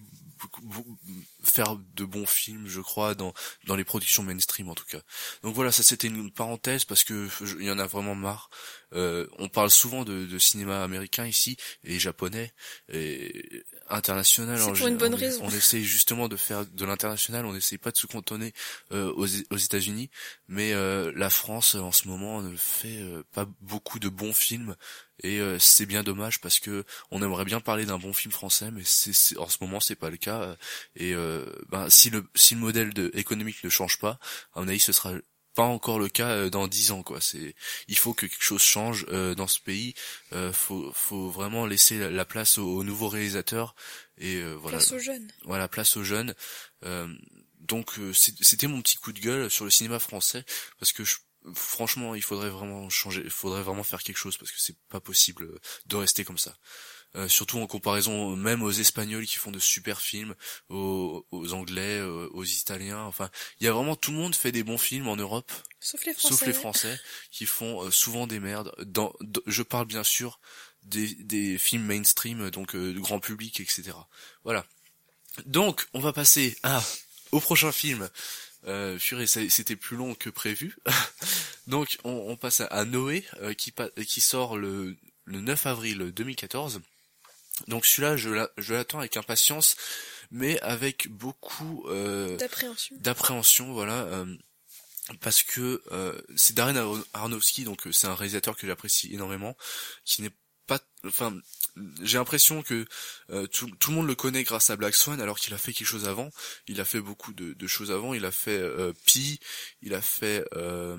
faire de bons films, je crois, dans dans les productions mainstream en tout cas. Donc voilà, ça c'était une parenthèse parce que il y en a vraiment marre. Euh, on parle souvent de, de, cinéma américain ici et japonais et international. C'est pour une bonne on, raison. On essaye justement de faire de l'international. On n'essaye pas de se cantonner euh, aux, aux États-Unis, mais euh, la France en ce moment ne fait euh, pas beaucoup de bons films et euh, c'est bien dommage parce que on aimerait bien parler d'un bon film français, mais c'est, en ce moment c'est pas le cas. Et ben si le si le modèle de, économique ne change pas, à mon avis ce sera pas encore le cas euh, dans dix ans quoi. C'est il faut que quelque chose change euh, dans ce pays. Euh, faut faut vraiment laisser la, place aux, nouveaux réalisateurs et voilà. Place aux jeunes. Voilà, place aux jeunes. donc c'était mon petit coup de gueule sur le cinéma français parce que franchement, il faudrait vraiment changer, il faudrait vraiment faire quelque chose parce que c'est pas possible de rester comme ça. Euh, surtout en comparaison même aux Espagnols qui font de super films, aux, Anglais, euh, aux, Italiens. Enfin, il y a vraiment tout le monde fait des bons films en Europe, sauf les Français, sauf les Français qui font euh, souvent des merdes. Dans, je parle bien sûr des, des films mainstream, donc de grand public, etc. Voilà. Donc, on va passer à au prochain film. Euh, c'était plus long que prévu. Donc on, on, passe à, Noé qui, qui sort le, le 9 avril 2014. Donc celui-là, je l'attends avec impatience, mais avec beaucoup euh, d'appréhension. D'appréhension, voilà, euh, parce que euh, c'est Darren Aronofsky, donc c'est un réalisateur que j'apprécie énormément, qui n'est pas, enfin, j'ai l'impression que tout, tout, le monde le connaît grâce à Black Swan, alors qu'il a fait quelque chose avant. Il a fait beaucoup de, de choses avant. Il a fait Pi, il a fait euh,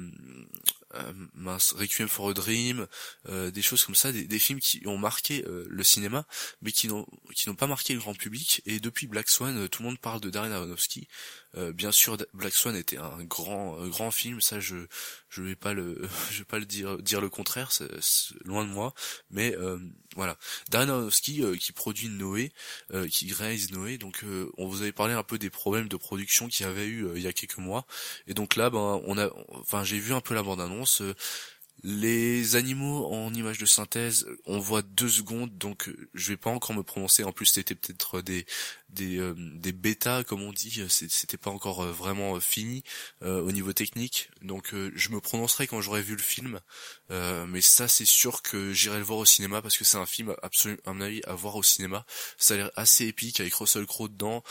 mince, Requiem for a Dream, euh, des choses comme ça, des, films qui ont marqué euh, le cinéma, mais qui n'ont qui n'ont pas marqué le grand public. Et depuis Black Swan, tout le monde parle de Darren Aronofsky. bien sûr, Black Swan était un grand grand film, ça je je vais pas le je vais pas le dire dire le contraire, c'est loin de moi. Mais voilà, Darren Aronofsky qui produit Noé, qui réalise Noé. Donc on vous avait parlé un peu des problèmes de production qu'il y avait eu il y a quelques mois. Et donc là, ben on a, enfin j'ai vu un peu la bande annonce les animaux en image de synthèse, on voit deux secondes, donc je vais pas encore me prononcer. En plus, c'était peut-être des des, euh, des bêtas comme on dit, c'était pas encore euh, vraiment euh, fini au niveau technique, donc je me prononcerai quand j'aurai vu le film, mais ça c'est sûr que j'irai le voir au cinéma parce que c'est un film absolument à mon avis à voir au cinéma. Ça a l'air assez épique avec Russell Crowe dedans.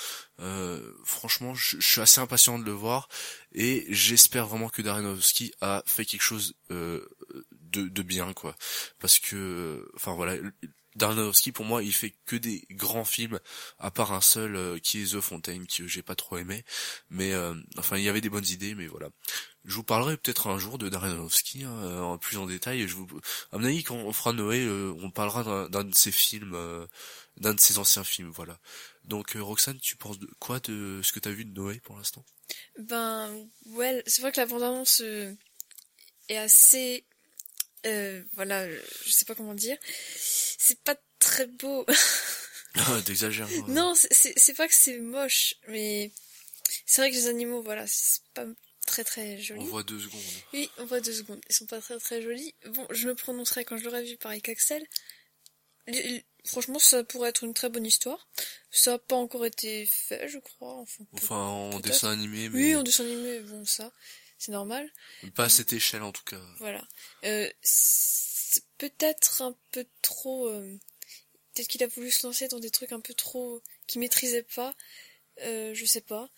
franchement, je, suis assez impatient de le voir et j'espère vraiment que Darenovski a fait quelque chose de, de bien quoi, parce que enfin voilà Darnowski pour moi il fait que des grands films à part un seul euh, qui est The Fontaine que j'ai pas trop aimé. Mais euh, enfin il y avait des bonnes idées mais voilà. Je vous parlerai peut-être un jour de Darnowski hein, en plus en détail je vous à mon avis quand on fera Noé euh, on parlera d'un de ses films d'un de ses anciens films voilà. Donc Roxane tu penses de quoi de ce que tu as vu de Noé pour l'instant? Ben ouais c'est vrai que la bande annonce est assez voilà je sais pas comment dire c'est pas très beau. ah, t'exagères. Non, c'est pas que c'est moche, mais c'est vrai que les animaux, voilà, c'est pas très très joli. On voit deux secondes. Oui, on voit deux secondes. Ils sont pas très très jolis. Bon, je me prononcerai quand je l'aurai vu par Axel. Franchement, ça pourrait être une très bonne histoire. Ça n'a pas encore été fait, je crois. Enfin, en dessin animé. Mais... Oui, en dessin animé, bon, ça, c'est normal. Pas à cette échelle, en tout cas. Voilà. Euh, peut-être un peu trop. Euh, peut-être qu'il a voulu se lancer dans des trucs un peu trop qu'il maîtrisait pas. Euh, je sais pas.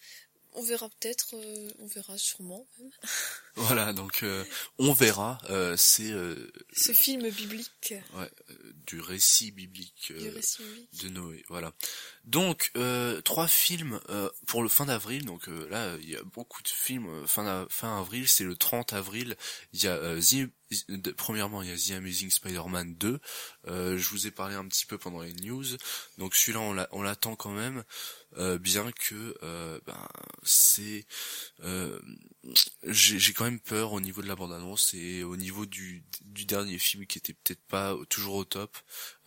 On verra peut-être, euh, on verra sûrement même. Voilà, donc euh, on verra. euh, c'est euh, Ce film biblique ouais, euh, du récit biblique du euh, récit biblique. de Noé. Voilà. Donc euh, trois films euh, pour le fin d'avril. Donc euh, là, il y a beaucoup de films fin fin avril. C'est le 30 avril. Il y a euh, The- premièrement, il y a The Amazing Spider-Man 2. Euh, je vous ai parlé un petit peu pendant les news. Donc celui-là, on l'a- on l'attend quand même, euh, bien que euh, ben, c'est euh, j'ai j'ai quand même peur au niveau de la bande-annonce et au niveau du, du dernier film qui était peut-être pas toujours au top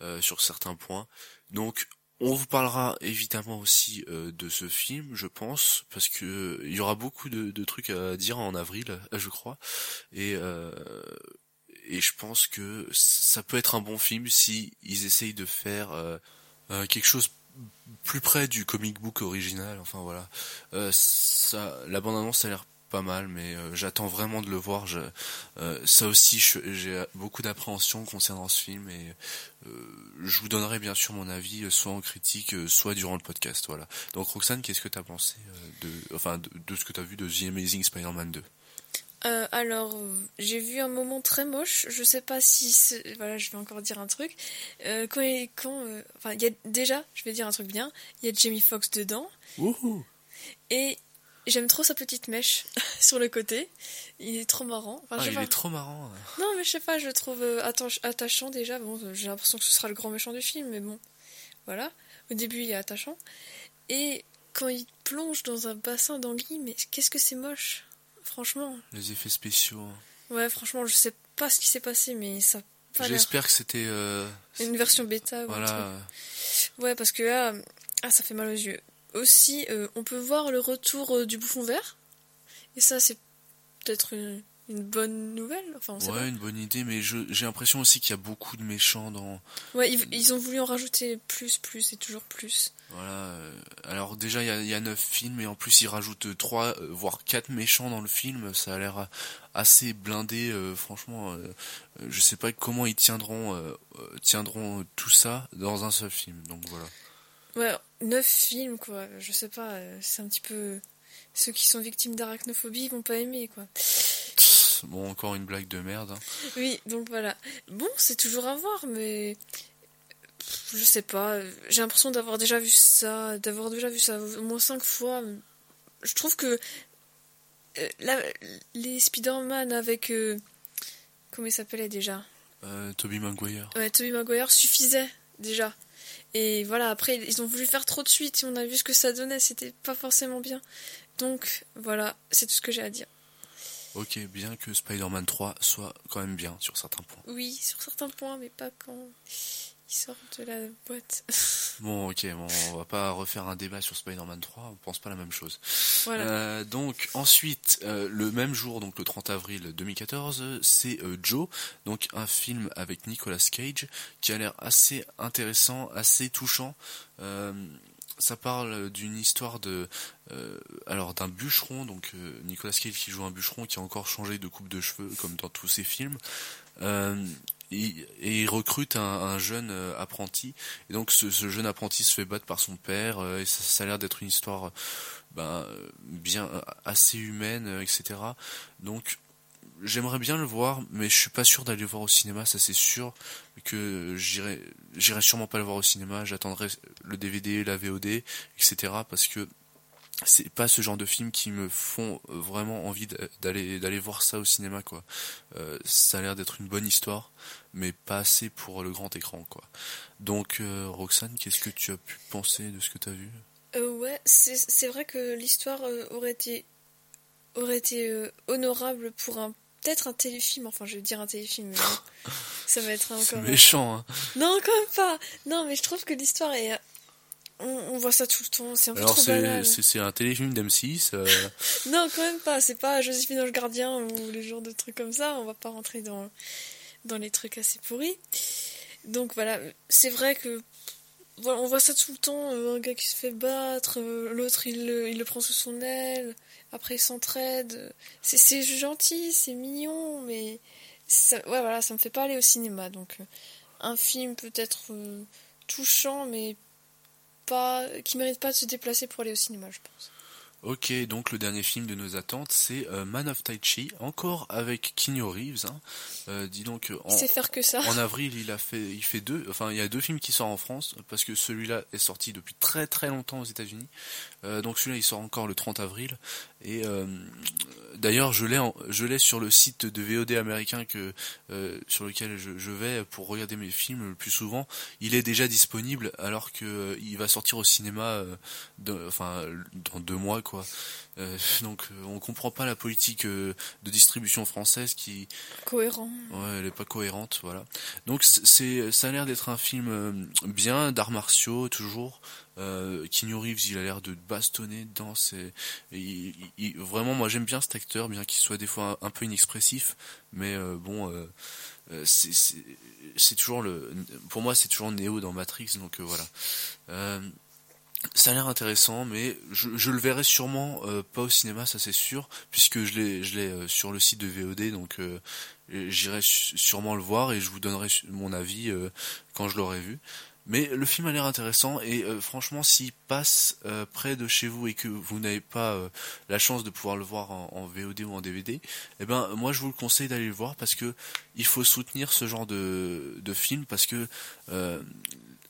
euh, sur certains points. Donc on vous parlera évidemment aussi euh, de ce film, je pense, parce que euh, y aura beaucoup de, de trucs à dire en avril, euh, je crois, et euh, et je pense que ça peut être un bon film si ils essayent de faire euh, quelque chose plus près du comic book original. Enfin voilà, ça, la bande annonce a l'air pas mal, mais euh, j'attends vraiment de le voir. Je, euh, ça aussi, j'ai beaucoup d'appréhension concernant ce film et euh, je vous donnerai bien sûr mon avis, soit en critique, soit durant le podcast. Voilà. Donc Roxane, qu'est-ce que t'as pensé euh, de, enfin, de, de ce que t'as vu de The Amazing Spider-Man 2 Euh, alors, j'ai vu un moment très moche. Je sais pas si, voilà, je vais encore dire un truc. Euh, quand, il- quand, euh, enfin, il y a déjà, je vais dire un truc bien. Il y a Jamie Foxx dedans Wouhou et j'aime trop sa petite mèche sur le côté. Il est trop marrant. Enfin, Ah, il pas. est trop marrant. Non, mais je sais pas, je le trouve euh, atta- attachant déjà. Bon, euh, j'ai l'impression que ce sera le grand méchant du film, mais bon, voilà. Au début, il est attachant. Et quand il plonge dans un bassin d'anguilles, mais qu'est-ce que c'est moche Franchement. Les effets spéciaux. Ouais, franchement, je sais pas ce qui s'est passé, mais ça. J'espère que c'était euh, Une version bêta ou un voilà. truc. Ouais, parce que là, ah, ça fait mal aux yeux. Aussi, euh, on peut voir le retour euh, du bouffon vert. Et ça, c'est peut-être une, une bonne nouvelle. Enfin, on sait Ouais, une bonne idée, mais j'ai l'impression aussi qu'il y a beaucoup de méchants dans. Ouais, ils, ils ont voulu en rajouter plus, plus et toujours plus. Voilà. euh, Alors déjà, il y a, il y a neuf films, et en plus ils rajoutent trois, euh, voire quatre méchants dans le film. Ça a l'air assez blindé. euh, franchement, je sais pas comment ils tiendront, tiendront tout ça dans un seul film. Donc voilà. Ouais, neuf films, quoi. Je sais pas, euh, c'est un petit peu. Ceux qui sont victimes d'arachnophobie vont pas aimer, quoi. Bon, encore une blague de merde. hein. Oui, donc voilà. Bon, c'est toujours à voir, mais je sais pas. J'ai l'impression d'avoir déjà vu ça, d'avoir déjà vu ça au moins cinq fois. Je trouve que euh, là, les Spider-Man avec euh, comment il s'appelait déjà? Euh, Toby Maguire. Ouais, Tobey Maguire suffisait déjà. Et voilà, après ils ont voulu faire trop de suite et on a vu ce que ça donnait, c'était pas forcément bien. Donc voilà, c'est tout ce que j'ai à dire. Ok, bien que Spider-Man 3 soit quand même bien sur certains points. Oui, sur certains points, mais pas quand sortent de la boîte. Bon, ok, bon, on va pas refaire un débat sur Spider-Man 3, on pense pas la même chose. voilà. Euh, donc ensuite, euh, le même jour, donc le 30 avril 2014, euh, c'est euh, Joe, donc un film avec Nicolas Cage qui a l'air assez intéressant, assez touchant. Ça parle d'une histoire de, euh, alors d'un bûcheron, donc euh, Nicolas Cage qui joue un bûcheron qui a encore changé de coupe de cheveux comme dans tous ses films. Euh, et, il recrute un, un jeune euh, apprenti. Et donc ce, jeune apprenti se fait battre par son père. euh, et ça, a l'air d'être une histoire ben, bien assez humaine, euh, etc. Donc j'aimerais bien le voir, mais je suis pas sûr d'aller le voir au cinéma. Ça c'est sûr que j'irai sûrement pas le voir au cinéma. J'attendrai le DVD, la VOD, etc. Parce que c'est pas ce genre de films qui me font vraiment envie d'aller d'aller voir ça au cinéma quoi. Euh, ça a l'air d'être une bonne histoire, mais pas assez pour le grand écran quoi. Donc euh, Roxane, qu'est-ce que tu as pu penser de ce que tu as vu? Euh, ouais, c'est vrai que l'histoire euh, aurait été aurait été euh, honorable pour un peut-être un téléfilm. Enfin, je vais dire un téléfilm, mais ça va être encore. méchant hein. Non, quand même pas. Non, mais je trouve que l'histoire est. On, on voit ça tout le temps. C'est un peu Alors trop c'est banal. c'est c'est un téléfilm d'M6 euh, Non, quand même pas. C'est pas Joséphine Ange Gardien ou les genres de trucs comme ça. On va pas rentrer dans, dans les trucs assez pourris. Donc voilà, c'est vrai que voilà, on voit ça tout le temps. euh, un gars qui se fait battre, euh, l'autre il, le- il le prend sous son aile. Après ils s'entraident. C'est c'est gentil, c'est mignon, mais ça, ouais voilà, ça me fait pas aller au cinéma. Donc un film peut-être euh, touchant, mais pas qui mérite pas de se déplacer pour aller au cinéma, je pense. Ok, donc le dernier film de nos attentes, c'est euh, Man of Tai Chi, encore avec Keanu Reeves. Hein. Euh, dis donc, en, Il sait faire que ça. en avril, il a fait, il fait deux, enfin, il y a deux films qui sortent en France parce que celui-là est sorti depuis très très longtemps aux États-Unis. Euh, donc celui-là, il sort encore le 30 avril. Et euh, d'ailleurs, je l'ai, en- je l'ai sur le site de VOD américain que euh, sur lequel je, je vais pour regarder mes films le plus souvent. Il est déjà disponible alors que euh, il va sortir au cinéma, euh, de- enfin, dans deux mois quoi. Euh, donc, euh, on comprend pas la politique euh, de distribution française qui, Cohérent. Ouais, elle est pas cohérente, voilà. Donc c'est, ça a l'air d'être un film bien d'arts martiaux toujours. Euh, Keanu Reeves, il a l'air de bastonner dedans. C'est il- il- il- vraiment, moi j'aime bien cet acteur, bien qu'il soit des fois un, un peu inexpressif, mais euh, bon, euh, c'est, toujours le, pour moi c'est toujours Neo dans Matrix, donc euh, voilà. Euh, ça a l'air intéressant, mais je, je le verrai sûrement euh, pas au cinéma, ça c'est sûr, puisque je l'ai, je l'ai euh, sur le site de VOD, donc euh, j'irai sûrement le voir et je vous donnerai mon avis euh, quand je l'aurai vu. Mais le film a l'air intéressant et euh, franchement, s'il passe euh, près de chez vous et que vous n'avez pas la chance de pouvoir le voir en, en VOD ou en DVD, eh ben moi je vous le conseille d'aller le voir parce que il faut soutenir ce genre de, de film parce que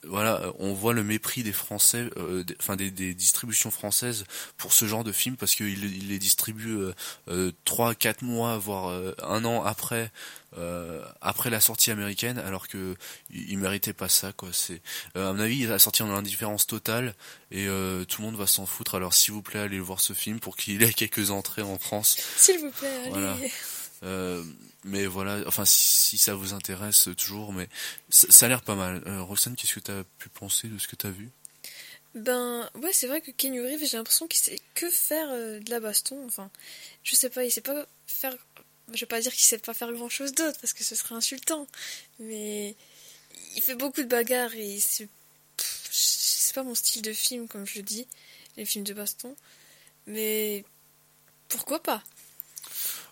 voilà, on voit le mépris des Français, euh, des- enfin des, des distributions françaises pour ce genre de film parce qu'ils ils les distribuent euh, euh, trois, quatre mois, voire euh, un an après, euh, après la sortie américaine, alors que ils méritaient pas ça, quoi. C'est, euh, à mon avis, il a sorti en indifférence totale et euh, tout le monde va s'en foutre. Alors s'il vous plaît, allez voir ce film pour qu'il ait quelques entrées en France. S'il vous plaît, allez. Voilà. Mais voilà, enfin si, ça vous intéresse toujours, mais ça, a l'air pas mal. Euh, Roxane, qu'est-ce que tu as pu penser de ce que tu as vu? Ben, ouais, c'est vrai que Keanu Reeves, j'ai l'impression qu'il sait que faire euh, de la baston. Enfin, je sais pas, il sait pas faire. Je vais pas dire qu'il sait pas faire grand chose d'autre parce que ce serait insultant. Mais il fait beaucoup de bagarres et c'est. C'est pas mon style de film, comme je dis, les films de baston. Mais. Pourquoi pas?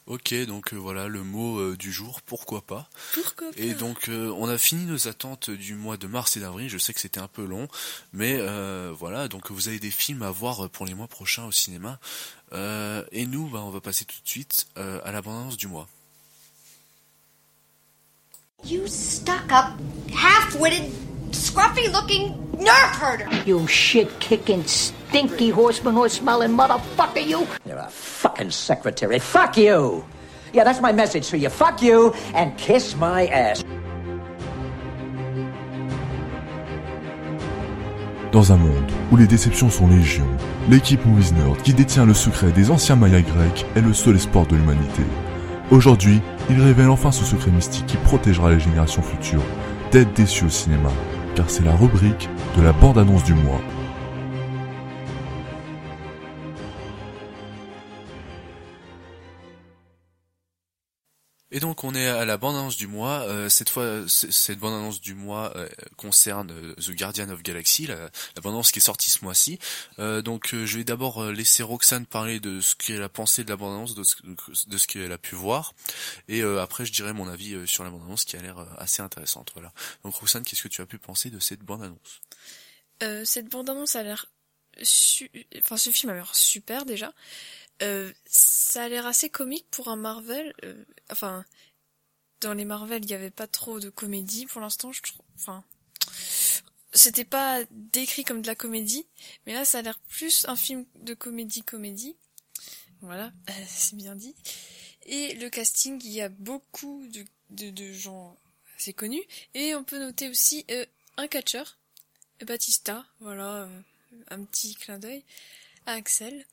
Ok, donc euh, voilà le mot euh, du jour, pourquoi pas. Pourquoi pas Et donc euh, on a fini nos attentes du mois de mars et d'avril, je sais que c'était un peu long, mais euh, voilà, donc vous avez des films à voir pour les mois prochains au cinéma. Euh, et nous, bah, on va passer tout de suite euh, à l'abondance du mois. You stuck up, half witted, scruffy looking nerve herder. You shit kicking, stinky horseman horse smelling motherfucker, you! You're a fucking secretary. Fuck you! Yeah, that's my message to you. Fuck you and kiss my ass. Dans un monde où les déceptions sont légion, l'équipe Movies Nerd qui détient le secret des anciens Mayas grecs est le seul espoir de l'humanité. Aujourd'hui, il révèle enfin ce secret mystique qui protégera les générations futures d'être déçus au cinéma, car c'est la rubrique de la bande-annonce du mois. Et donc on est à la bande-annonce du mois. Euh, cette fois, cette bande-annonce du mois euh, concerne euh, The Guardian of Galaxy, la, la bande-annonce qui est sortie ce mois-ci. Euh, donc euh, je vais d'abord laisser Roxane parler de ce qu'elle a pensé de la bande-annonce, de ce, de ce qu'elle a pu voir, et après je dirai mon avis sur la bande-annonce qui a l'air assez intéressante. Voilà. Donc Roxane, qu'est-ce que tu as pu penser de cette bande-annonce? Cette bande-annonce a l'air su... enfin ce film a l'air super déjà. Euh, ça a l'air assez comique pour un Marvel. euh, enfin, dans les Marvel, il n'y avait pas trop de comédie pour l'instant, je trouve. Enfin, c'était pas décrit comme de la comédie, mais là, ça a l'air plus un film de comédie-comédie. Voilà, c'est bien dit. Et le casting, il y a beaucoup de, de, gens assez connus. Et on peut noter aussi euh, un catcheur, Batista, voilà, euh, un petit clin d'œil Axel.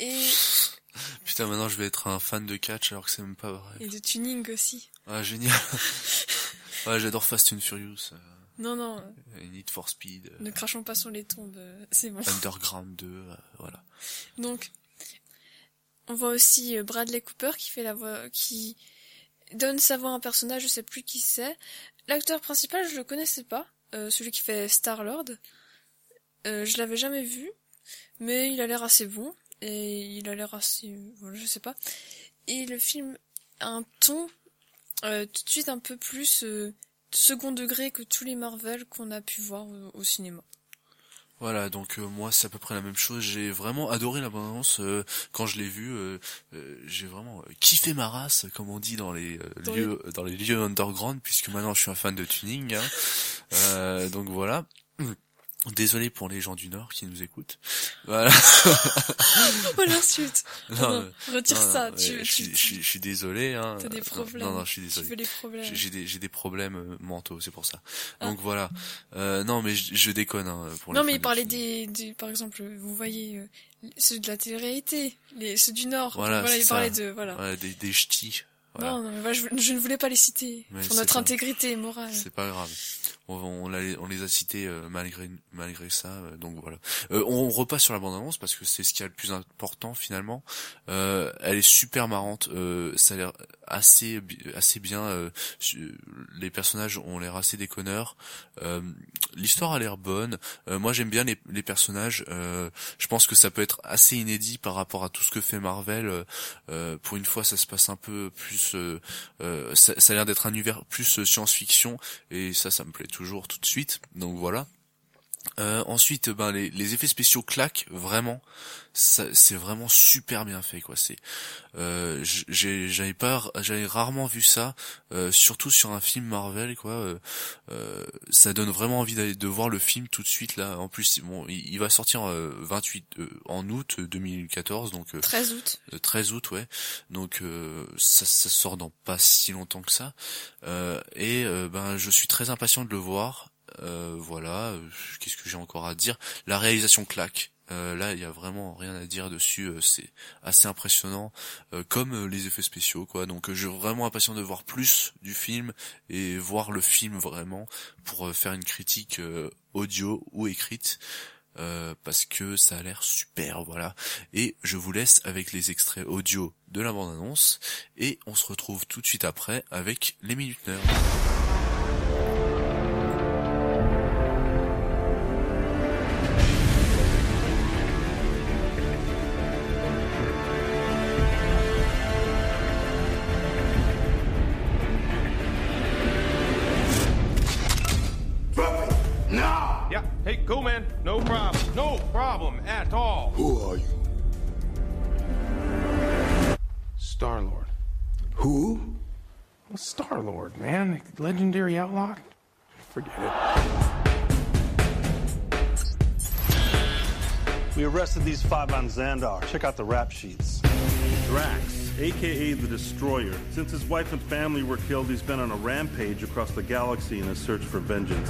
Et, Putain, maintenant je vais être un fan de catch alors que c'est même pas vrai. et de tuning aussi. Ah génial. ouais, j'adore Fast and Furious, euh, Non, non, et Need for Speed, euh, ne crachons pas sur les tombes, euh, c'est bon. Underground 2, euh, voilà. Donc, on voit aussi euh, Bradley Cooper qui fait la voix, qui donne sa voix à un personnage, je sais plus qui c'est. L'acteur principal, je le connaissais pas, euh, celui qui fait Star-Lord. Euh, je l'avais jamais vu, mais il a l'air assez bon, et il a l'air assez, voilà, je sais pas. Et le film a un ton, euh, tout de suite un peu plus euh, second degré que tous les Marvel qu'on a pu voir au, au cinéma. Voilà, donc euh, moi c'est à peu près la même chose. J'ai vraiment adoré la bande-annonce euh, quand je l'ai vue. euh, euh, j'ai vraiment euh, kiffé ma race, comme on dit dans les euh, Dans lieux dans les lieux underground, puisque maintenant je suis un fan de tuning. hein. Euh, donc voilà. Désolé pour les gens du Nord qui nous écoutent. Voilà. Oh l'insulte Non, Non, euh, Retire non, ça, tu, je, tu, je, suis- je suis désolé. Hein. T'as des problèmes. Non, non, je suis tu désolé. veux problèmes. J'ai des, j'ai des problèmes euh, mentaux, c'est pour ça. Ah. Donc voilà. Euh, non, mais je, je déconne. Hein, pour Non les mais il parlait des, des, par exemple, vous voyez euh, ceux de la télé-réalité, les ceux du Nord. Voilà, voilà il parlait de voilà. Ouais, des, des ch'tis. Voilà. Non, non, mais voilà, je, je ne voulais pas les citer Mais pour notre intégrité morale. C'est pas grave. On, on, on les a cités euh, malgré malgré ça. euh, donc voilà. Euh, on repasse sur la bande annonce parce que c'est ce qui est le plus important finalement. Elle est super marrante. ça a l'air assez assez bien. les personnages ont l'air assez déconneurs. L'histoire a l'air bonne. Moi j'aime bien les, les personnages. Je pense que ça peut être assez inédit par rapport à tout ce que fait Marvel. Pour une fois, ça se passe un peu plus. ça, ça a l'air d'être un univers plus science-fiction et ça, ça me plaît toujours tout de suite. Donc voilà. Euh, ensuite, ben les, les effets spéciaux claquent vraiment. C'est vraiment super bien fait, quoi. C'est, euh, j'avais pas, j'avais rarement vu ça, euh, surtout sur un film Marvel, quoi. Euh, euh, ça donne vraiment envie d'aller de voir le film tout de suite là. En plus, bon, il, il va sortir euh, 28 euh, en août 2014, donc euh, 13 août. euh, 13 août, ouais. Donc euh, ça, ça sort dans pas si longtemps que ça. Euh, et ben je suis très impatient de le voir. Euh, voilà. euh, Qu'est-ce que j'ai encore à dire? La réalisation claque. Euh, là, il y a vraiment rien à dire dessus. euh, c'est assez impressionnant, comme les effets spéciaux, quoi. Donc, je suis vraiment impatient de voir plus du film et voir le film vraiment pour faire une critique audio ou écrite. parce que ça a l'air super, voilà. Et je vous laisse avec les extraits audio de la bande-annonce et on se retrouve tout de suite après avec les minutes nerds. Star Lord, man. Legendary outlaw. Forget it. We arrested these five on Xandar. Check out the rap sheets. Drax, aka the Destroyer. Since his wife and family were killed, he's been on a rampage across the galaxy in his search for vengeance.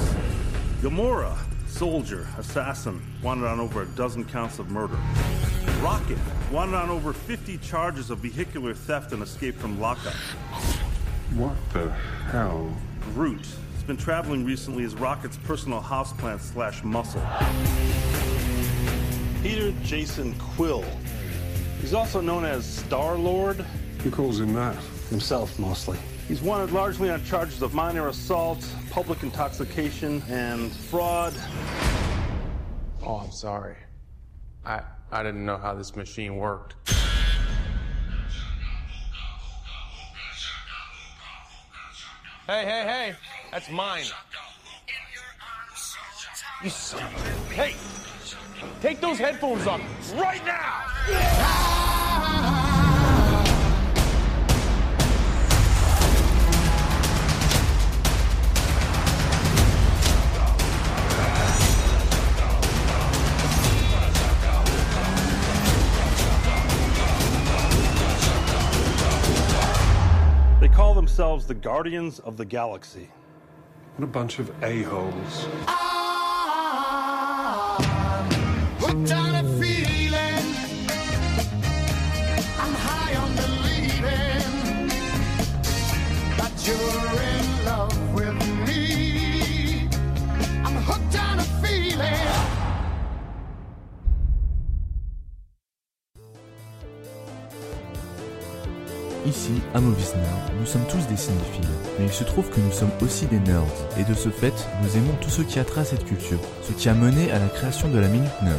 Gamora, soldier, assassin, wanted on over a dozen counts of murder. Rocket, wanted on over 50 charges of vehicular theft and escape from lockup. What the hell? Groot has been traveling recently as Rocket's personal houseplant slash muscle. Peter Jason Quill. He's also known as Star Lord. Who calls him that? Himself, mostly. He's wanted largely on charges of minor assault, public intoxication, and fraud. Oh, I'm sorry. I I didn't know how this machine worked. Hey, hey, hey! That's mine. You son of a... Hey! Take those headphones off right now! Call themselves the Guardians of the Galaxy. What a bunch of a-holes. Ah, Hooked Ici, à Movies Nerd, nous sommes tous des cinéphiles, mais il se trouve que nous sommes aussi des nerds, et de ce fait, nous aimons tout ce qui a trait cette culture, ce qui a mené à la création de la Minute Nerd,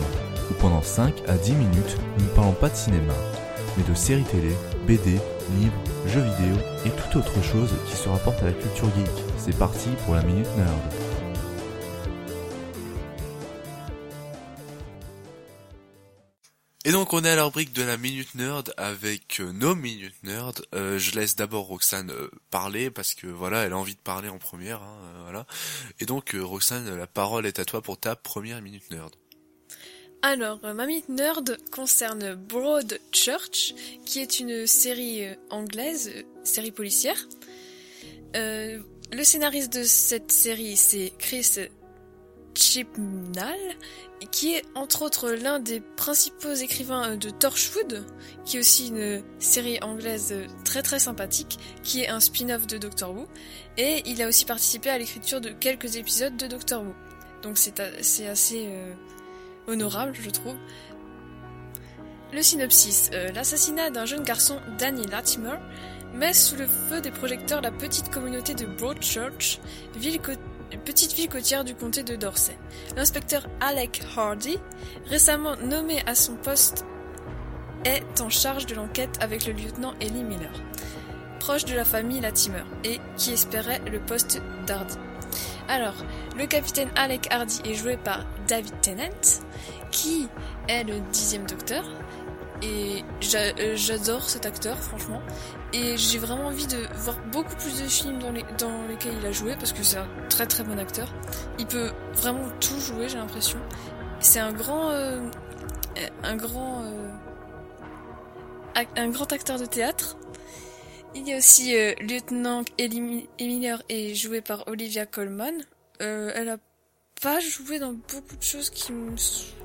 où pendant 5 à 10 minutes, nous ne parlons pas de cinéma, mais de séries télé, BD, livres, jeux vidéo et toute autre chose qui se rapporte à la culture geek. C'est parti pour la Minute Nerd. Et donc on est à la rubrique de la Minute Nerd avec euh, nos Minute Nerd. Euh, je laisse d'abord Roxane euh, parler parce que voilà, elle a envie de parler en première. hein, euh, voilà. Et donc Roxane, la parole est à toi pour ta première Minute Nerd. Alors, ma minute nerd concerne Broadchurch, qui est une série anglaise, série policière. Le scénariste de cette série, c'est Chris Chibnall, qui est entre autres l'un des principaux écrivains euh, de Torchwood, qui est aussi une série anglaise euh, très très sympathique, qui est un spin-off de Doctor Who, et il a aussi participé à l'écriture de quelques épisodes de Doctor Who. Donc c'est assez euh, honorable, je trouve. Le synopsis. L'assassinat d'un jeune garçon, Danny Latimer, met sous le feu des projecteurs la petite communauté de Broadchurch, ville cô- petite ville côtière du comté de Dorset. L'inspecteur Alec Hardy, récemment nommé à son poste, est en charge de l'enquête avec le lieutenant Ellie Miller, proche de la famille Latimer, et qui espérait le poste d'Hardy. Alors, le capitaine Alec Hardy est joué par David Tennant, qui est le dixième docteur. Et euh, j'adore cet acteur, franchement. Et j'ai vraiment envie de voir beaucoup plus de films dans, les, dans lesquels il a joué, parce que c'est un très très bon acteur. Il peut vraiment tout jouer, j'ai l'impression. C'est un grand... euh, un grand... euh, un grand acteur de théâtre. Il y a aussi euh, lieutenant Miller est joué par Olivia Colman. Euh, elle pas joué dans beaucoup de choses qui me,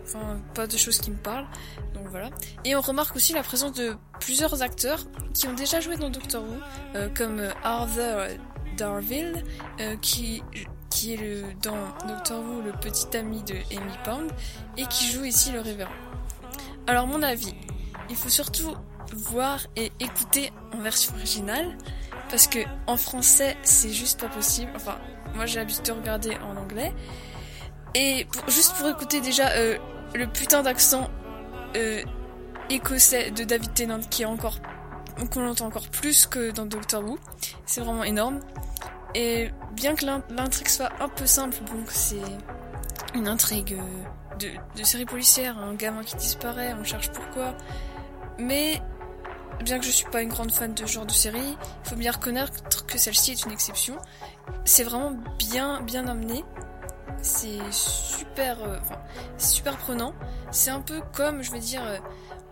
enfin pas de choses qui me parlent. Donc voilà. Et on remarque aussi la présence de plusieurs acteurs qui ont déjà joué dans Doctor Who, euh, comme euh, Arthur Darville, euh, qui qui est le, dans Doctor Who le petit ami de Amy Pound et qui joue ici le révérend. Alors mon avis, il faut surtout voir et écouter en version originale parce que en français c'est juste pas possible. Enfin, moi j'ai l'habitude de regarder en anglais et juste pour écouter déjà euh, le putain d'accent euh, écossais de David Tennant qui est encore qu'on entend encore plus que dans Doctor Who, c'est vraiment énorme. Et bien que l'in- l'intrigue soit un peu simple, donc c'est une intrigue euh, de, série policière, un gamin qui disparaît, on cherche pourquoi. Mais bien que je suis pas une grande fan de ce genre de série, il faut bien reconnaître que celle-ci est une exception. C'est vraiment bien bien amené. C'est super, euh, super prenant. C'est un peu comme, je vais dire, euh,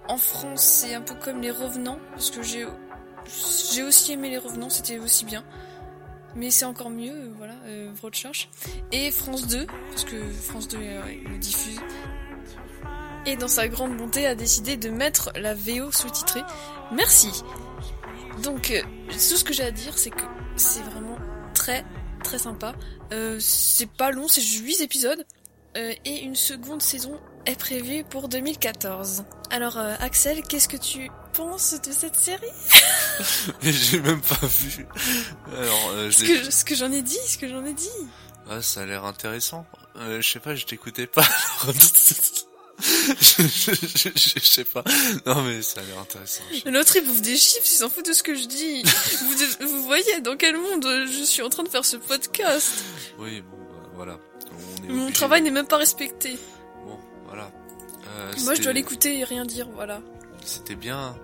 en France, c'est un peu comme les Revenants, parce que j'ai aussi aimé les Revenants, c'était aussi bien. Mais c'est encore mieux, euh, voilà, euh, Broadchurch. Et France 2, parce que France 2 euh, le diffuse. Et dans sa grande bonté a décidé de mettre la VO sous-titrée. Merci. Donc, tout ce que j'ai à dire, c'est que c'est vraiment très très sympa. Euh, c'est pas long, c'est juste 8 épisodes. Euh, et une seconde saison est prévue pour 2014. Alors, euh, Axel, qu'est-ce que tu penses de cette série? J'ai même pas vu. Alors, euh, Ce que, ce que j'en ai dit, ce que j'en ai dit. Ah, ça a l'air intéressant. Je sais pas, je t'écoutais pas. je, je, je, je sais pas. Non mais ça a l'air intéressant. L'autre, il bouffe des chiffres, il s'en fout de ce que je dis. vous, voyez dans quel monde je suis en train de faire ce podcast. Oui, bon, bah, voilà. On est Mon obligé. travail n'est même pas respecté. Bon, voilà. Euh, Moi, je dois l'écouter et rien dire, voilà. C'était bien.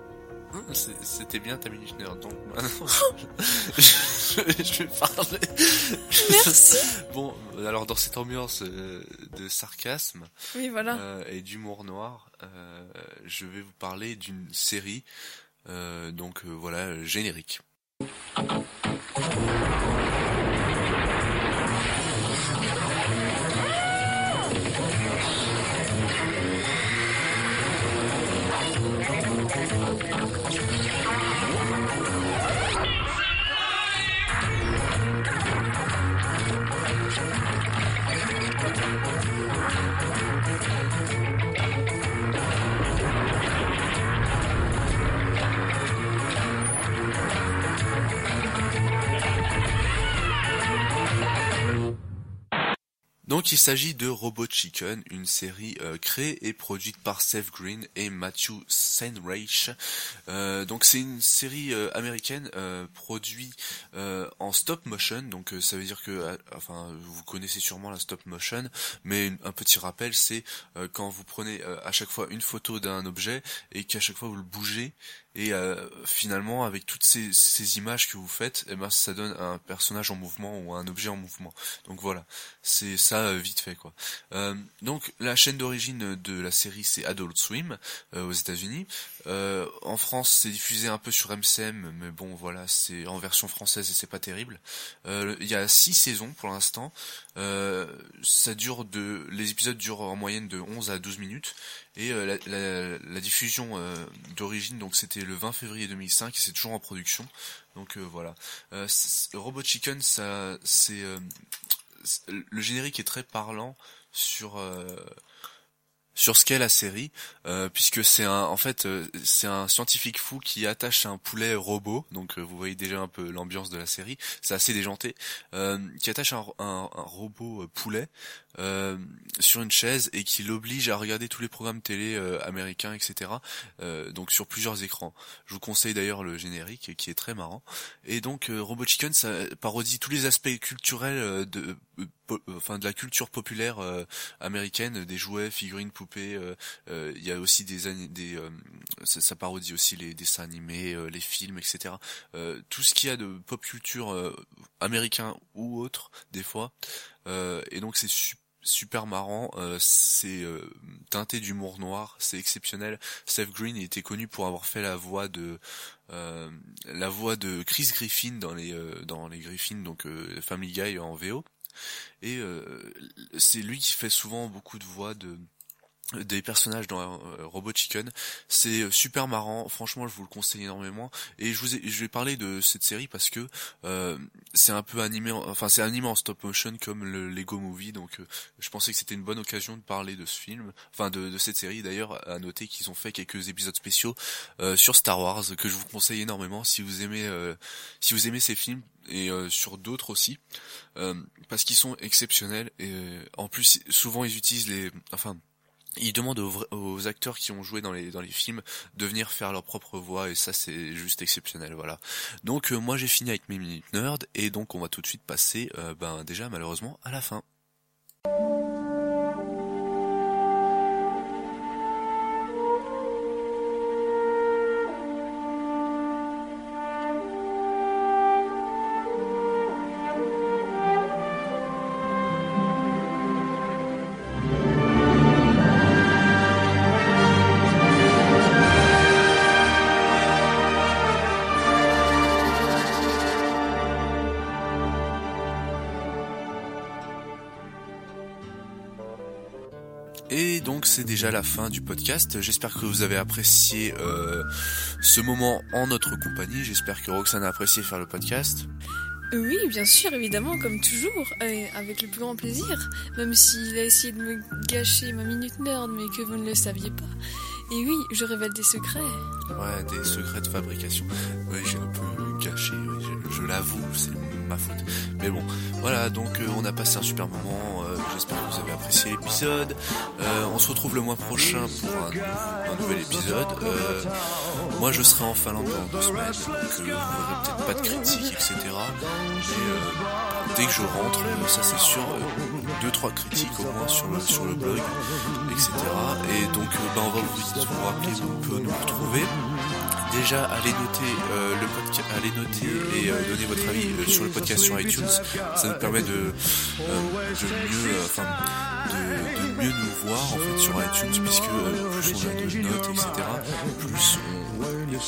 C'était bien ta minute nerd. Donc maintenant, je, je- je vais parler. Merci. Bon, alors dans cette ambiance euh, de sarcasme Oui, voilà. euh, et d'humour noir, euh, je vais vous parler d'une série. donc voilà, générique. Il s'agit de Robot Chicken, une série euh, créée et produite par Seth Green et Matthew Seinreich. Euh, donc c'est une série euh, américaine produite en stop motion. Donc ça veut dire que, enfin, vous connaissez sûrement la stop motion, mais un petit rappel, c'est quand vous prenez à chaque fois une photo d'un objet et qu'à chaque fois vous le bougez et euh, finalement avec toutes ces, images que vous faites, eh ben ça donne un personnage en mouvement ou un objet en mouvement. Donc voilà, c'est ça euh, vite fait quoi. Euh, donc la chaîne d'origine de la série c'est Adult Swim euh, aux États-Unis. Euh, en France c'est diffusé un peu sur MCM, mais bon voilà c'est en version française et c'est pas terrible. Euh, Il y a six saisons pour l'instant. Euh, ça dure de les épisodes durent en moyenne de 11 à 12 minutes et euh, la, la- la diffusion euh, d'origine donc c'était le 20 février 2005 et c'est toujours en production. Donc voilà. Robot Chicken ça c'est le générique est très parlant sur sur ce qu'est la série, euh, puisque c'est un, en fait, euh, c'est un scientifique fou qui attache un poulet robot, donc euh, vous voyez déjà un peu l'ambiance de la série, c'est assez déjanté, qui attache un, un- un robot poulet euh, sur une chaise et qui l'oblige à regarder tous les programmes télé euh, américains, etc. euh, donc sur plusieurs écrans. Je vous conseille d'ailleurs le générique qui est très marrant. Et donc euh, Robot Chicken, ça parodie tous les aspects culturels euh, de, enfin de la culture populaire euh, américaine, des jouets, figurines, poupées. euh, euh, Il y a aussi des, des ça, ça parodie aussi les dessins animés, les films, etc. Tout ce qu'il y a de pop culture américain ou autre, des fois. Et donc c'est su- super marrant, euh, c'est euh, teinté d'humour noir, c'est exceptionnel. Seth Green était connu pour avoir fait la voix de euh, la voix de Chris Griffin dans les dans les Griffin donc Family Guy en VO et c'est lui qui fait souvent beaucoup de voix de des personnages dans euh, Robot Chicken. C'est euh, super marrant, franchement je vous le conseille énormément. Et je vous ai, je vais parler de cette série parce que euh, c'est un peu animé, en- enfin c'est animé en stop motion comme le Lego Movie, donc euh, je pensais que c'était une bonne occasion de parler de ce film, enfin de, de cette série. D'ailleurs, à noter qu'ils ont fait quelques épisodes spéciaux sur Star Wars que je vous conseille énormément si vous aimez, si vous aimez ces films et euh, sur d'autres aussi, euh, parce qu'ils sont exceptionnels et euh, en plus souvent ils utilisent les, enfin ils demandent aux, acteurs qui ont joué dans les dans les films de venir faire leur propre voix et ça c'est juste exceptionnel voilà. Donc euh, moi j'ai fini avec mes minutes nerd et donc on va tout de suite passer euh, ben déjà malheureusement à la fin. C'est déjà la fin du podcast. J'espère que vous avez apprécié euh, ce moment en notre compagnie. J'espère que Roxane a apprécié faire le podcast. Oui, bien sûr, évidemment, comme toujours, euh, avec le plus grand plaisir, même s'il a essayé de me gâcher ma minute nerd, mais que vous ne le saviez pas. Et oui, je révèle des secrets. Ouais, des secrets de fabrication. Oui, j'ai un peu gâché, oui, je, je l'avoue, c'est ma faute. Mais bon, voilà, donc euh, on a passé un super moment. euh, J'espère que vous avez apprécié l'épisode. Euh, on se retrouve le mois prochain pour un, nouvel épisode. Euh, moi, je serai en Finlande dans deux semaines, donc euh, vous verrez peut-être pas de critiques, etc. Et euh, dès que je rentre, ça c'est sûr, deux trois critiques au moins sur le sur le blog, etc. Et donc, bah, on va vous, vous rappeler où on peut nous retrouver. Déjà, allez noter euh, le podcast, allez noter et euh, donner votre avis euh, sur le podcast sur iTunes. Ça nous permet de, euh, de mieux, euh, enfin, de, de mieux nous voir en fait sur iTunes, puisque plus on a de notes, etc., plus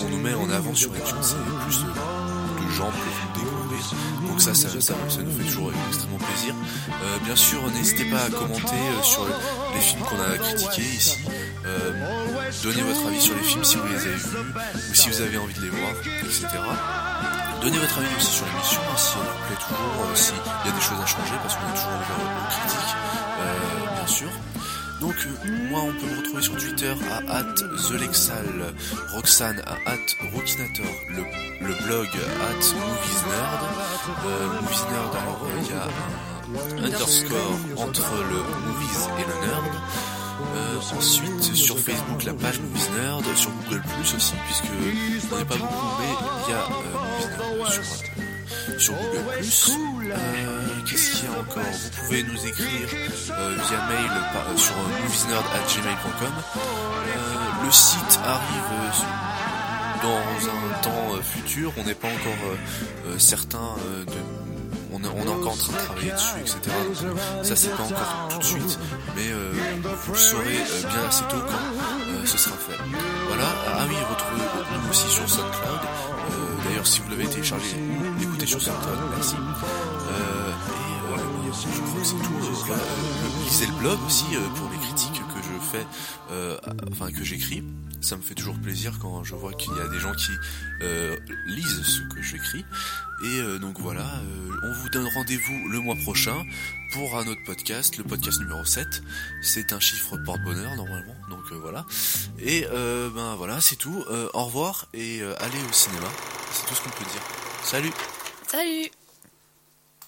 on, on nous met en avant sur iTunes et plus de, de gens peuvent nous découvrir. Donc ça, ça, ça, ça nous fait toujours extrêmement plaisir. Bien sûr, n'hésitez pas à commenter sur les films qu'on a critiqués ici. Euh, donnez votre avis sur les films si vous les avez vus ou si vous avez envie de les voir, etc. Donnez votre avis aussi sur l'émission, hein, si elle vous plaît toujours, euh, s'il y a des choses à changer, parce qu'on est toujours ouvert aux critiques, euh, bien sûr. Donc euh, moi on peut me retrouver sur Twitter à @thelexal, Roxane à @rockinator, le, le blog à @moviesnerd, euh, moviesnerd alors il y a un underscore entre le movies et le nerd. Euh, ensuite sur Facebook la page Movies Nerd, sur Google Plus aussi puisque on n'est pas beaucoup mais il y a euh, Movies Nerd sur, euh, Google Plus. Euh, Qu'est-ce qu'il y a encore? Vous pouvez nous écrire euh, via mail par- euh, sur euh, moviesnerd@gmail.com. Euh, le site arrive euh, dans un temps euh, futur. On n'est pas encore euh, euh, certain euh, de on est, encore en train de travailler dessus, etc. Ça c'est pas encore tout de suite, mais euh, vous le saurez euh, bien assez tôt quand euh, ce sera fait. Voilà. Ah oui, retrouvez-nous aussi sur SoundCloud. D'ailleurs, si vous l'avez téléchargé, écoutez sur SoundCloud, merci. Et euh, je crois que c'est tout. Voilà, lisez le blog aussi pour les critiques que je fais, enfin que j'écris. Ça me fait toujours plaisir quand je vois qu'il y a des gens qui euh, lisent ce que j'écris. Et euh, donc voilà, euh, on vous donne rendez-vous le mois prochain pour un autre podcast, le podcast numéro 7. C'est un chiffre porte-bonheur normalement, donc euh, voilà. Et euh, ben voilà, c'est tout. Euh, au revoir et allez au cinéma. C'est tout ce qu'on peut dire. Salut Salut